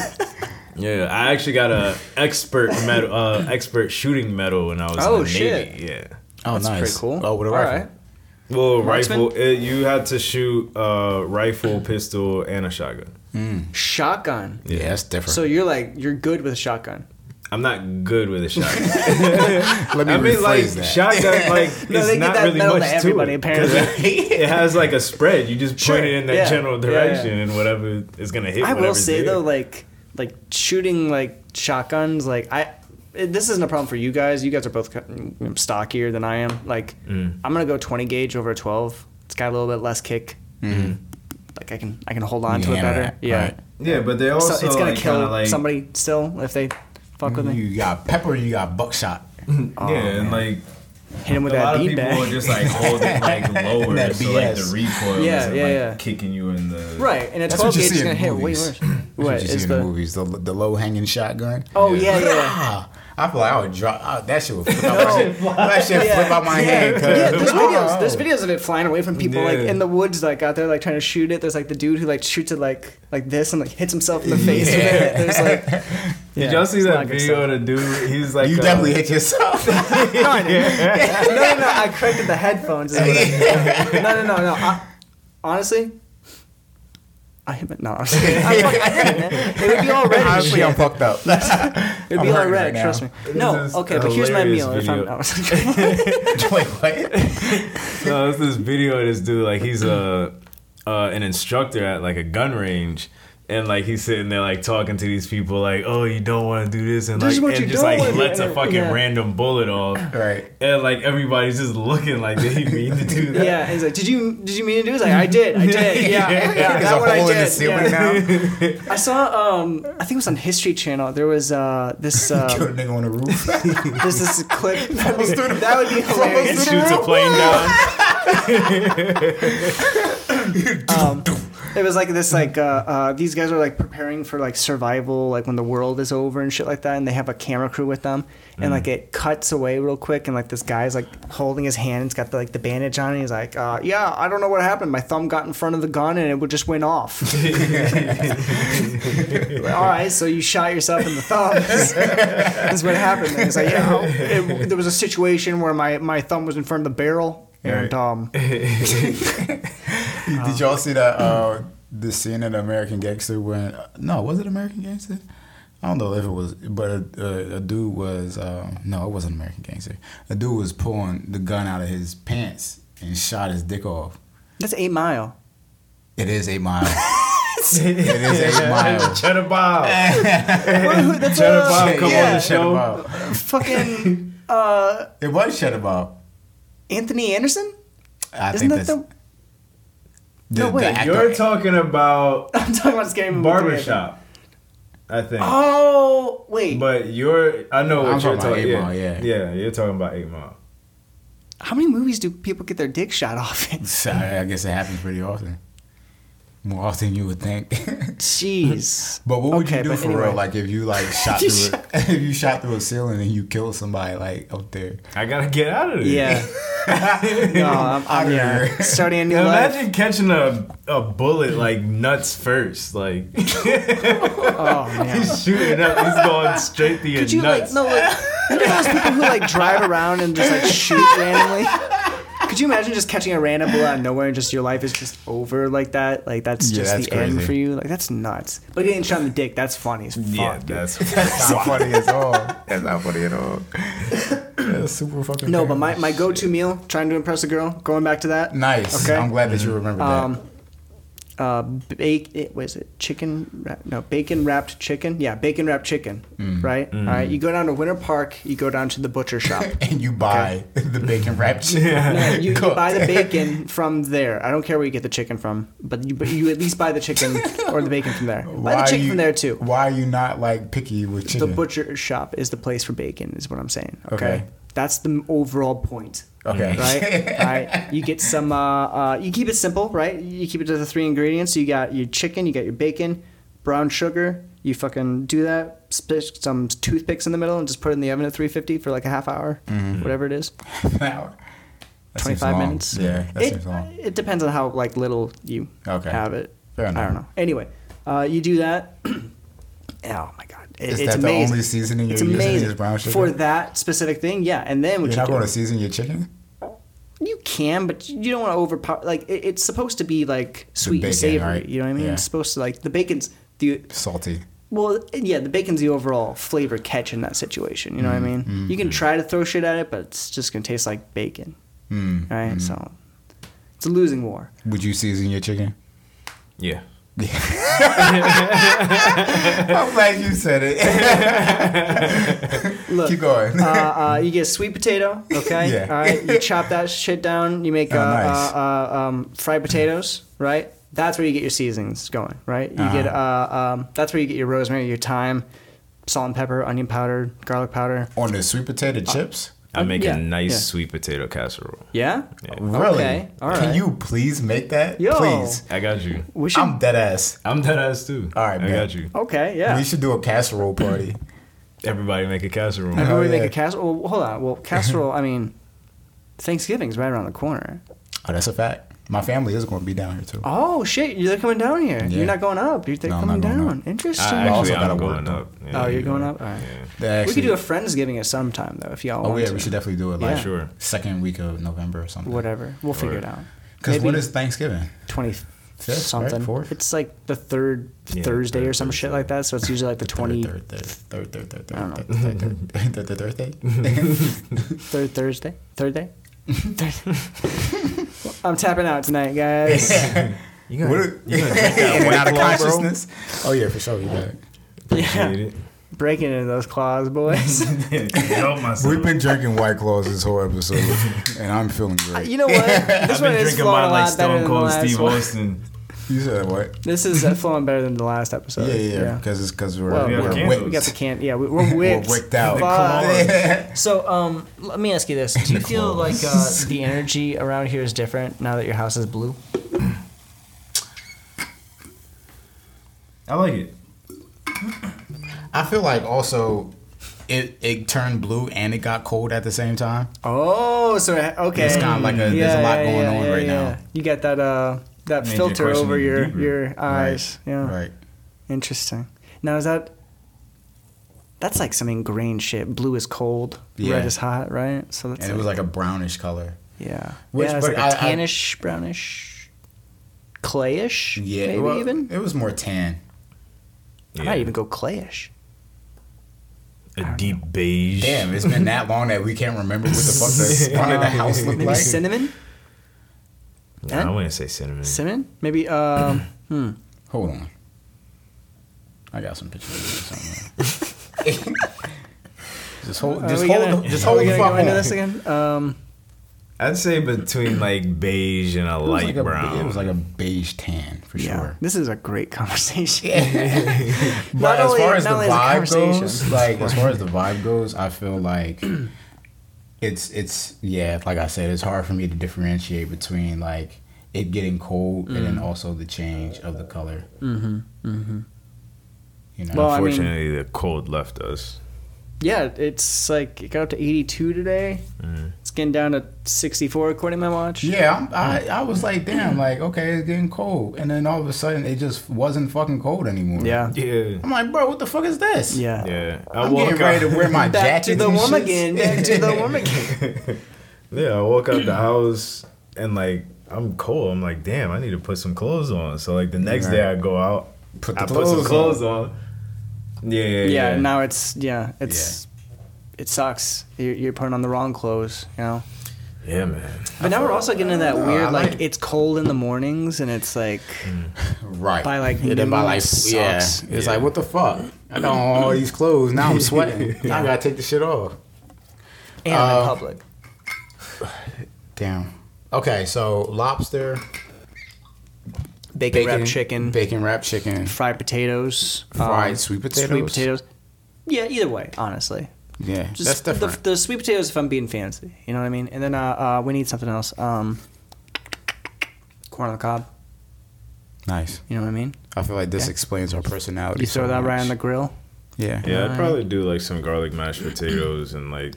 Yeah, I actually got a expert medal, uh, expert shooting medal when I was Oh, in the shit. Navy. Yeah. Oh, That's pretty cool. Oh, with a All rifle. right. Well, Marksman? rifle. It, you had to shoot uh, rifle, pistol, and a shotgun. Shotgun. Yeah, that's different. So you're like you're good with a shotgun. I'm not good with a shotgun. let me I mean, like rephrase that. shotgun, like No, it's not really much to everybody, to it. 'Cause apparently. It, it has like a spread. You just Sure, point it in that yeah, general yeah, yeah. direction, and whatever is gonna hit. You. I will say there. though, like like shooting like shotguns, like I. This isn't a problem for you guys. You guys are both stockier than I am. Like, Mm. I'm gonna go 20 gauge over a 12. It's got a little bit less kick. Like I can I can hold on You to it better. that, Yeah. right. yeah, but they also So it's gonna like, kill like, somebody still if they fuck with me. You got pepper, you got buckshot. Yeah, and like Hit him with a that lot of people beanbag. are just like holding like lower, That so like the recoil Yeah, isn't yeah, like yeah. kicking you in the Right, and a That's 12 what you gauge is gonna hit way worse. That's What what you is see in the? the movies? The, the low hanging shotgun. Oh yeah, yeah. Ah, I feel like I would drop. Oh, that shit would flip out my shit. That shit Yeah. flip out my hand. cuz. Yeah, there's videos. There's videos of it flying away from people, like in the woods, like out there, like trying to shoot it. There's like the dude who like shoots it like like this and like hits himself in the face with it. There's like, yeah, Did y'all see that video of the dude? He's like, You uh, definitely hit yourself. no, I didn't. no, no, no. I corrected the headphones. Is what I did. no, no, no, no. I, honestly, I hit it. No, I'm just kidding. I, fuck- I hit it, man. It would be all red. and Honestly, shit. I'm fucked up. It'd I'm be all red. right now. trust me. This No, is okay, but here's my hilarious meal. If I'm, video. Wait, what? No, it's this video of this dude. Like he's a uh, an instructor at like a gun range. And like he's sitting there like talking to these people like, oh, you don't want to do this, and This like is and just like lets a fucking yeah. random bullet off, Right. and like everybody's just looking like, did he mean to do that? yeah, he's like, did you did you mean to do? this? like, I did, I did. Yeah, yeah, There's a one I hole in the ceiling yeah. now. I saw, um, I think it was on History Channel. There was uh, this Kill a uh, nigga on the roof. there's this clip. Falls through the- that would be hilarious. Shoots a plane down. Um, it was like this, like uh, uh, these guys are like preparing for like survival, like when the world is over and shit like that, and they have a camera crew with them, and like it cuts away real quick, and like this guy's like holding his hand, it's got the, like the bandage on, and he's like, uh, "Yeah, I don't know what happened. My thumb got in front of the gun, and it would just went off." All right, so you shot yourself in the thumb. That's what happened. And it's like, yeah, it, there was a situation where my my thumb was in front of the barrel, and um, Did y'all see that uh, the scene in American Gangster when no was it American Gangster? I don't know if it was, but a, a, a dude was uh, no, it wasn't American Gangster. A dude was pulling the gun out of his pants and shot his dick off. that's Eight Mile. It is Eight Mile. It is eight mile. Cheddar Bob. That's Cheddar Bob come Yeah, on the Cheddar show. Bob. fucking uh, It was Cheddar Bob. Anthony Anderson. I Isn't think that that's the? No, wait, actor- You're talking about I'm talking about scary movie. three. barbershop, I think. Oh wait, But you're, I know what I'm you're talking about talking. Eight Yeah, Mile, yeah. yeah, you're talking about Eight Mile. how many movies do people get their dick shot off in? So, I guess it happens pretty often. More often than you would think. Jeez. But what would Okay, you do for anyway. real? Like if you like shot You through a, if you shot through a ceiling and you killed somebody like up there. I gotta get out of there. Yeah. no, I'm, I'm yeah. here. starting a new Now life. imagine catching a a bullet like nuts first, like Oh man. he's shooting up, he's going straight to your Could you nuts. like no like you know those people who like drive around and just like shoot randomly? Could you imagine just catching a random bullet out of nowhere and just your life is just over like that? Like that's Yeah, just that's the end crazy. for you. Like that's nuts. But getting shot in the dick, that's funny as fuck. yeah, dude. that's That's not funny at all. That's not funny at all. That's super fucking. No, but my, my go to meal, trying to impress a girl, going back to that. nice. Okay. I'm glad that you remember that. Um, uh, bake. It was it chicken? No, bacon wrapped chicken. Yeah, bacon wrapped chicken. Mm. Right. All right. You go down to Winter Park. You go down to the butcher shop. and you buy the bacon wrapped chicken. No, you, you buy the bacon from there. I don't care where you get the chicken from, but you but you at least buy the chicken or the bacon from there. Buy Why the are chicken you- from there too. Why are you not like picky with The butcher shop is the place for bacon. Is what I'm saying. Okay. Okay. That's the overall point. okay. right? All right. You get some. Uh, uh, you keep it simple, right? You keep it to the three ingredients. You got your chicken, you got your bacon, brown sugar. You fucking do that. Stick some toothpicks in the middle and just put it in the oven at 350 for like a half hour, whatever it is. Now, that 25 minutes. Yeah, that It, seems long. it depends on how like little you Okay. have it. Fair enough. I don't know. Anyway, uh, you do that. oh my god, it, Is it's that the amazing. only seasoning you're it's using amazing is brown sugar? for that specific thing. Yeah, and then what You're you not do? going to season your chicken? You can, but you don't want to overpower. Like it, it's supposed to be like sweet and savory. right? You know what I mean? Yeah. It's supposed to like the bacon's the Salty. well, yeah, the bacon's the overall flavor catch in that situation. You know what I Mm, mean? You can try to throw shit at it, but it's just gonna taste like bacon, Mm. right? So it's a losing war. Would you season your chicken? yeah. I'm glad you said it. Look, Keep going. uh, uh, you get sweet potato, okay? Yeah. All right, you chop that shit down. You make Oh, uh, nice. uh, uh, um, fried potatoes, right? That's where you get your seasonings going, right? You Uh-huh. get uh, um, that's where you get your rosemary, your thyme, salt and pepper, onion powder, garlic powder. On the sweet potato chips? I uh, make yeah, a nice yeah. sweet potato casserole. Yeah. Really? Okay, all Can you please make that? Yo. Please. I got you. We should. I'm dead ass. I'm dead ass too. All right, I man. got you. okay. Yeah. We should do a casserole party. Everybody make a casserole. Everybody Oh, make a casserole. Well, hold on. Well, casserole. I mean, Thanksgiving's right around the corner. Oh, that's a fact. My family is going to be down here too. Oh shit! You're coming down here. Yeah. You're not going up. You're No, I'm coming not down. up. Interesting. I, also actually, gotta I'm work, going though. up. oh, you're going up. All right. Yeah. They we could do a friendsgiving at some time though, if y'all want to. Oh want yeah, to. we should definitely do it like Yeah. Sure. second week of November or something. Whatever. We'll figure it out. Because when is Thanksgiving? Twenty Fifth, something. right? Fourth? It's like the third Yeah, Thursday or third some shit like that. So it's usually like the twenty Third, third, third, third, third, I don't third, third, third, third, third, third, third. third Thursday. Third day. I'm tapping out tonight, guys. You What gonna, a- you gonna drink that In White out of Claw, bro? consciousness. Oh yeah, for sure. You got it. Appreciate it. Breaking into those claws, boys. We've been drinking White Claws this whole episode, and I'm feeling great. you know what? This I've one been is drinking flowing mine a like lot better Stone than Cold last Steve one. Austin. You said what? This is uh, flowing better than the last episode. Yeah, yeah, yeah. Because it's because we're Well, We have we're, candles. We got the can. Yeah, we, we're wicked. we're wicked out. Fuck. So, um, let me ask you this: Do you feel like uh, the energy around here is different now that your house is blue? I like it. I feel like also it it turned blue and it got cold at the same time. Oh, so okay. It's kinda like a- there's a lot going on right now. You got that uh that Made filter question over your deeper. your eyes. Yeah. Right. Interesting. Now is that that's like some ingrained shit. Blue is cold, Yeah. red is hot, right? So that's And it was like a brownish color. yeah, Which- yeah, it's but like a I- I- tannish, brownish, clayish. Yeah. maybe well, even. It was more tan. I might even go clayish. a deep beige. Damn, it's been that long that we can't remember what the fuck the front of the house looked Maybe like. cinnamon. Nah, I wouldn't say cinnamon. Cinnamon? Maybe um hmm. Hold on. I got some pictures of this somewhere. just hold, just hold, gonna, just hold we the gonna fuck into this again? Um, I'd say between like beige and a light like a, brown. It was like a beige tan for yeah, sure. this is a great conversation. But Not as only- far as the only is it vibe goes, like as far as the vibe goes, I feel like it's it's yeah, like I said, it's hard for me to differentiate between like it getting cold and Mm. then also the change of the color. Mm-hmm. Mm-hmm. You know, Well, I mean- Unfortunately, the cold left us. Yeah, it's like it got up to 82 today. Mm. It's getting down to 64 according to my watch. yeah, I'm, I I was like, damn, like okay, it's getting cold, and then all of a sudden it just wasn't fucking cold anymore. Yeah. Yeah. I'm like, bro, what the fuck is this? Yeah. Yeah. I I'm woke getting ready to up- wear my Back jacket. to the and warm shit. again. Back to the warm again. Yeah, I woke up the house and like I'm cold. I'm like, damn, I need to put some clothes on. So like the next day I go out, Put the I put some clothes clothes on. Yeah, yeah, Yeah, yeah. now it's yeah, it's it sucks. You're, you're putting on the wrong clothes, you know. yeah, man. But now we're also getting into that know, weird I like, it's cold in the mornings and it's like Right. By, like, yeah, then by like it yeah. sucks. It's like what the fuck? I got all these clothes. Now I'm sweating. Now I gotta take the shit off. and Uh, in public. Damn. Okay, so lobster, Bacon, bacon, wrapped chicken, bacon wrapped chicken, fried potatoes, Fried um, sweet Sweet potatoes? potatoes. Yeah, either way, honestly. Yeah, Just that's different. The, the sweet potatoes if I'm being fancy, you know what I mean. And then uh, uh, we need something else. Um, corn on the cob. nice. You know what I mean? I feel like this Okay. explains our personality. You throw so that right on the grill. Yeah. Yeah, I'd probably do like some garlic mashed potatoes and like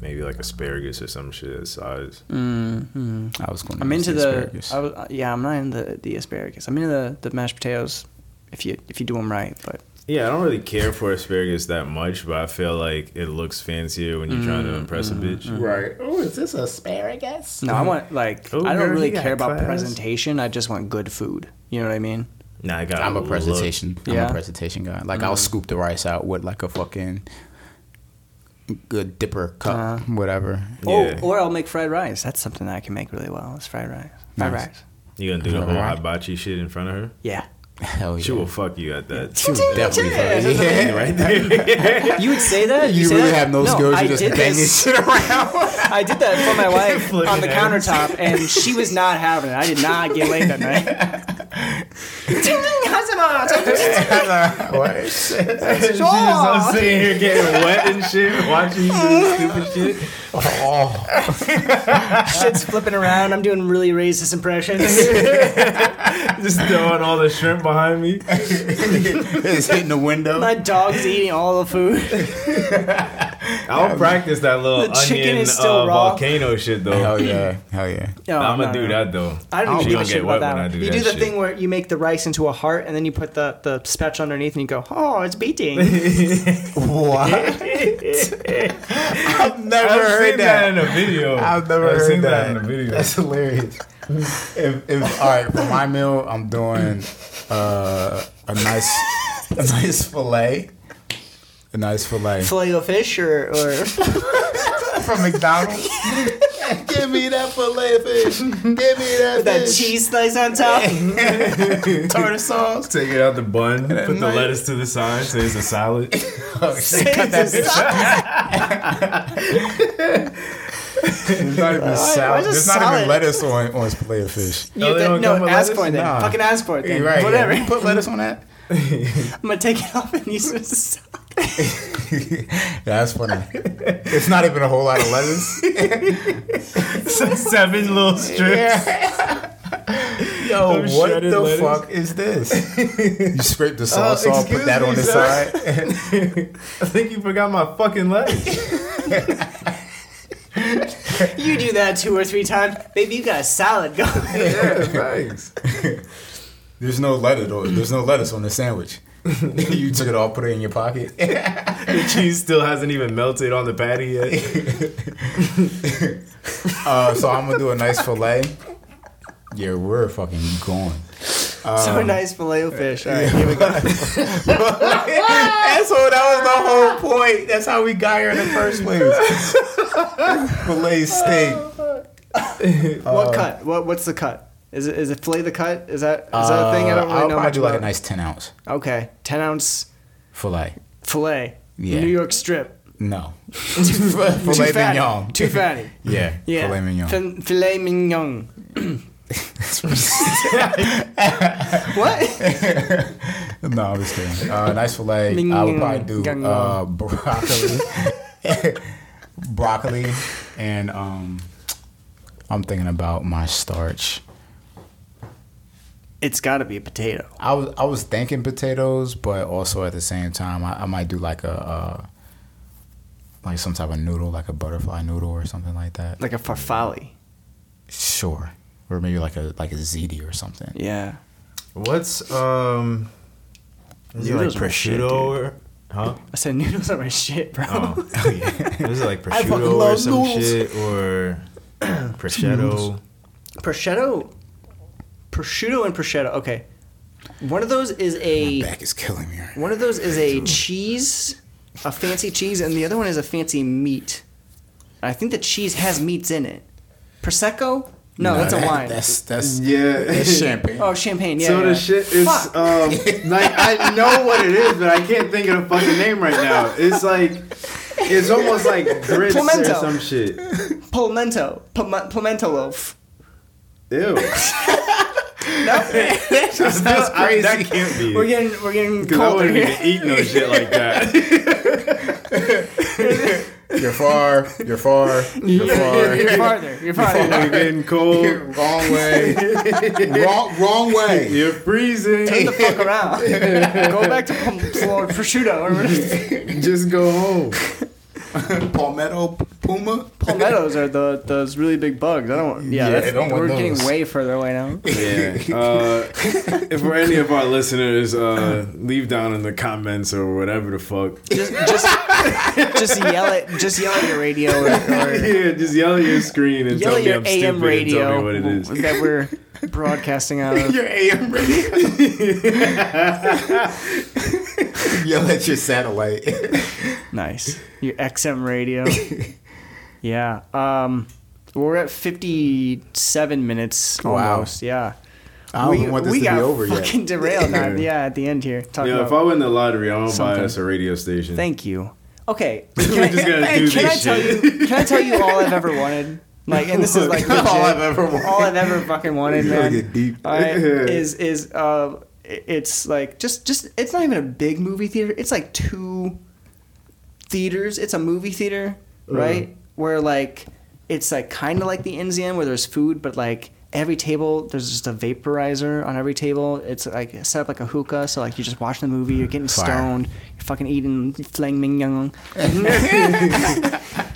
maybe like asparagus or some shit at size. Mm-hmm. I was going. I'm into the. asparagus. I was, uh, yeah, I'm not into the, the asparagus. I'm into the, the mashed potatoes. If you if you do them right, but Yeah, I don't really care for asparagus that much, but I feel like it looks fancier when you're trying to impress a bitch. right. Oh, is this asparagus? no, I want like Oh, I don't really care about class. presentation. I just want good food. You know what I mean? Nah, I got. I'm a presentation. I'm Yeah. a presentation guy. Like I'll scoop the rice out with like a fucking good dipper cup, Uh-huh. whatever. Yeah. Oh, or I'll make fried rice. That's something that I can make really well. It's fried rice. Fried Nice. rice. You gonna do the whole hibachi shit in front of her? Yeah. Hell yeah. She will fuck you at that. She was definitely fucking- yeah. right there. You would say that? You say really that? have no, skills. I You just did bang this. this shit around. I did that for my wife on the hands. countertop, and she was not having it. I did not get laid that night. What? She's just sitting here getting wet and shit, watching you do this stupid shit. Oh, Shit's flipping around. I'm doing really racist impressions. Just throwing all the shrimp behind me. it's hitting the window. my dog's eating all the food. I'll practice that little The chicken onion is still uh, raw. volcano shit though. Hell yeah. Hell yeah. No, I'm gonna do no. that though. I don't She even give a gonna shit get about wet that when I do You that do the shit. thing where you make the rice into a heart, and then you put the, the spatula underneath, and you go, "Oh, it's beating." What? I've never I've heard seen that. that in a video. I've never I've heard seen that. that in a video. That's hilarious. if, if all right, for my meal, I'm doing uh, a nice, a nice fillet, a nice fillet Filet of fish, or, or from McDonald's. Give me that fillet of fish. Give me that, that fish. cheese slice on top. tartar sauce. Take it out the bun, put the nice. lettuce to the side, say it's a salad. Oh, shit, cut that bitch There's not even salad. is it not salad? even lettuce on on fillet of fish. You, they don't no, ask lettuce? for it then. Nah. Fucking ask for it then. You're right. Whatever. Yeah. You put lettuce on that. I'm gonna take it off and use it as a salad. Yeah, that's funny. It's not even a whole lot of lettuce. Seven little strips. Yo, Of what the lettuce. fuck is this? You scrape the uh, sauce off, put that me, on the sir. side. I think you forgot my fucking lettuce. You do that two or three times, baby. You got a salad going. yeah, thanks. There's no lettuce. On, there's no lettuce on the sandwich. you took it all, put it in your pocket. The cheese still hasn't even melted on the patty yet. Uh, so I'm gonna do a nice fillet. Yeah, we're fucking going. so a nice filet of fish. All right, here we go. That's what. That was the whole point. That's how we got here in the first place. fillet steak. what cut? What What's the cut? Is it is it fillet the cut? Is that is that a thing? I don't Uh, really I'll know probably much do like a nice ten ounce Okay, ten ounce fillet. fillet. Yeah. New York strip. No, Too filet fatty. mignon. Too fatty. Yeah, Yeah. filet mignon. Fin- filet mignon. what? no, I'm just kidding. Uh, nice fillet. I would probably do uh, broccoli, broccoli, and um, I'm thinking about my starch. It's got to be a potato. I was I was thinking potatoes, but also at the same time, I, I might do like a uh, like some type of noodle, like a butterfly noodle or something like that. Like a farfalle. Sure, or maybe like a like a ziti or something. Yeah. What's um? Is it like Noodles are shit, prosciutto or huh? I said noodles are my shit, bro. Oh, Oh yeah. is it like I prosciutto or some noodles. shit or prosciutto? prosciutto. Prosciutto and prosciutto. Okay. One of those is a Back is killing me. Right one of those is a cheese, a fancy cheese, and the other one is a fancy meat. I think the cheese has meats in it. Prosecco? No, Nah, that's a that- wine. That's that's Yeah. that's champagne. oh, champagne. Yeah. so yeah. the shit is Fuck. um like I know what it is, but I can't think of the fucking name right now. It's like it's almost like grits Pimento. or some shit. Pimento. Pim- pimento loaf. Ew. No, That's crazy. that can't be. we're getting we're getting Because I colder wouldn't here. even eat no shit like that. You're far. You're far. You're far. You're farther. You're farther. You're getting cold. wrong way. wrong wrong way. You're freezing. Turn the fuck around. Go back to pom- pl- prosciutto. or whatever. Just go home. Palmetto Puma. Palmettos are the those really big bugs. I don't. Yeah, Yeah, that's, don't want we're those. getting way further away now. Yeah. Uh, if for any of our listeners, uh, leave down in the comments or whatever the fuck. Just just just yell at just yell at your radio or, or Yeah, just yell at your screen and yell tell at me your I'm AM stupid and radio tell me what it is. that we're broadcasting out of. Your AM radio. Yell at your satellite. Nice. Your XM radio. Yeah. Um, we're at fifty-seven minutes Wow. almost. Yeah. I don't want this we to got be over yet. fucking derailed. now. yeah, at the end here. Talking Yeah, about if I win the lottery, I'm gonna buy us a radio station. Thank you. Okay. Can, just gonna I, do can I tell you? Can I tell you all I've ever wanted? Like, and this is like legit. All I've ever wanted. All I've ever fucking wanted, man. get deep. All right, is is uh, it's like just just it's not even a big movie theater. It's like two theaters. It's a movie theater, Uh-huh. right? Where like it's like kind of like the Enzian where there's food, but like every table there's just a vaporizer on every table. It's like set up like a hookah, so like you're just watching the movie, you're getting Fire. stoned, you're fucking eating flang mignon,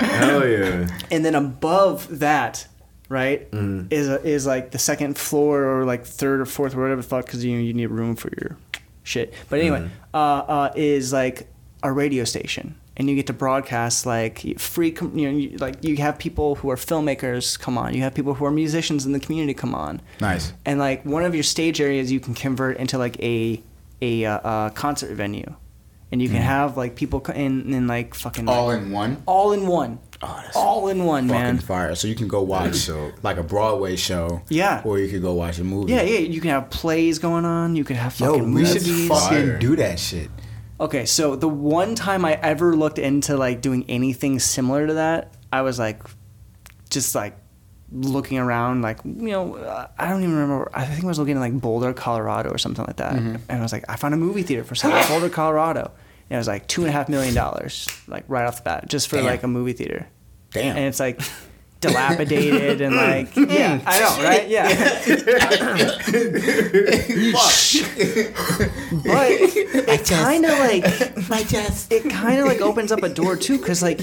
Hell yeah. and then above that. Right is a, is like the second floor or like third or fourth or whatever the fuck because you you need room for your shit. But anyway, uh, uh, is like a radio station, and you get to broadcast like free. Com- you know, you, like you have people who are filmmakers come on. You have people who are musicians in the community come on. Nice. And like one of your stage areas, you can convert into like a a uh, uh, concert venue, and you can mm-hmm. have like people co- in in like fucking All like, in one. all in one, Oh, that's all in one, fucking man. fire. So you can go watch So- like a Broadway show. Yeah. Or you could go watch a movie. Yeah, yeah. You can have plays going on. You can have Yo, fucking we should fucking do that shit. Okay, so the one time I ever looked into like doing anything similar to that, I was like, just like looking around, like you know, I don't even remember. I think I was looking in like Boulder, Colorado, or something like that, mm-hmm. and I was like, I found a movie theater for sale Boulder, Colorado, and it was like two and a half million dollars, like right off the bat, just for Damn. like a movie theater, Damn. and it's like. Dilapidated and like mm. yeah, I know, right? Yeah, but it kind of like My chest. it kind of like opens up a door too because like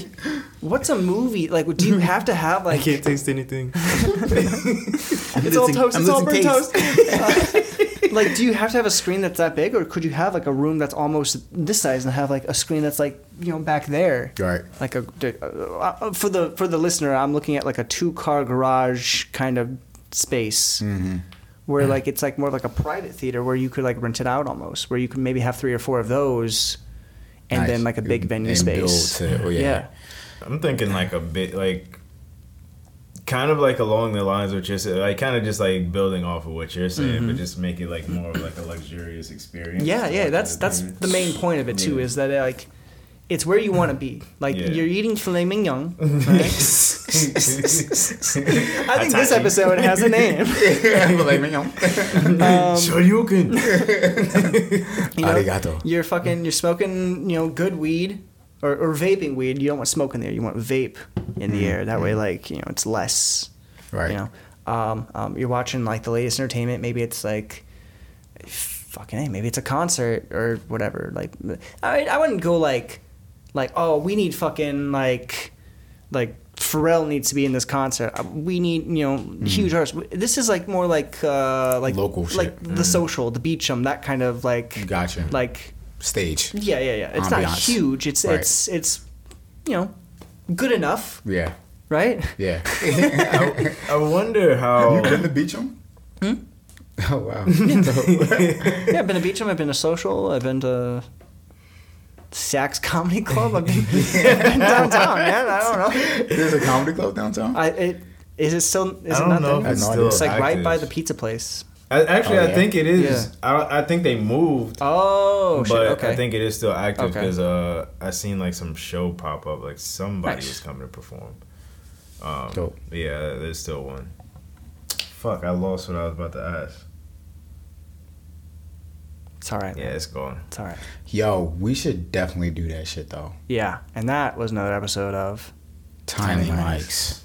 what's a movie like do you have to have like I can't taste anything. it's all toast I'm it's all losing burnt toast Uh, like do you have to have a screen that's that big or could you have like a room that's almost this size and have like a screen that's like you know back there Right. like a uh, for the for the listener i'm looking at like a two car garage kind of space Mm-hmm. where like it's like more like a private theater where you could like rent it out almost where you could maybe have three or four of those and Nice. then like a big venue And build space to- oh, yeah. I'm thinking like a bit like kind of like along the lines of just like kind of just like building off of what you're saying, but just make it like more of like a luxurious experience. Mm-hmm. Yeah, yeah, that's that's things. the main point of it too. Yeah. Is that like it's where you want to be. Like Yeah. you're eating filet mignon. Right? I think this episode has a name. Like, you know. Shoryuken. You know, Arigato. you're fucking you're smoking you know good weed or, or vaping weed. You don't want smoke in there. You want vape in the air. That way, like you know, it's less. Right. You know, um, um, you're watching like the latest entertainment. Maybe it's like, fucking, hey, maybe it's a concert or whatever. Like, I I wouldn't go like, like oh we need fucking like, like Pharrell needs to be in this concert. Uh, We need you know huge artists. This is like more like uh like Local shit. like the social, the Beacham, that kind of like Gotcha. like Stage. yeah yeah yeah. It's not huge. It's Right. it's it's you know good enough, Yeah. right? Yeah. I, I wonder how. you been to Beacham? Hmm? Oh wow. Yeah, I've been to Beacham. I've been to Social. I've been to Saks Comedy Club. I've been, I've been downtown, man. I don't know. There's a comedy club downtown. I it is it still is I it don't not know there? if it's I have no still idea. It's like right by the pizza place. I, actually, Oh, I think it is. I, I think they moved, Oh shit. but Okay. I think it is still active Okay. because uh, I seen like some show pop up, like somebody Nice. was coming to perform. Um, Dope. Yeah, there's still one. Fuck, I lost what I was about to ask. it's all right. Yeah, man. it's gone. It's all right. Yo, we should definitely do that shit though. Yeah, and that was another episode of Tiny, Tiny mics.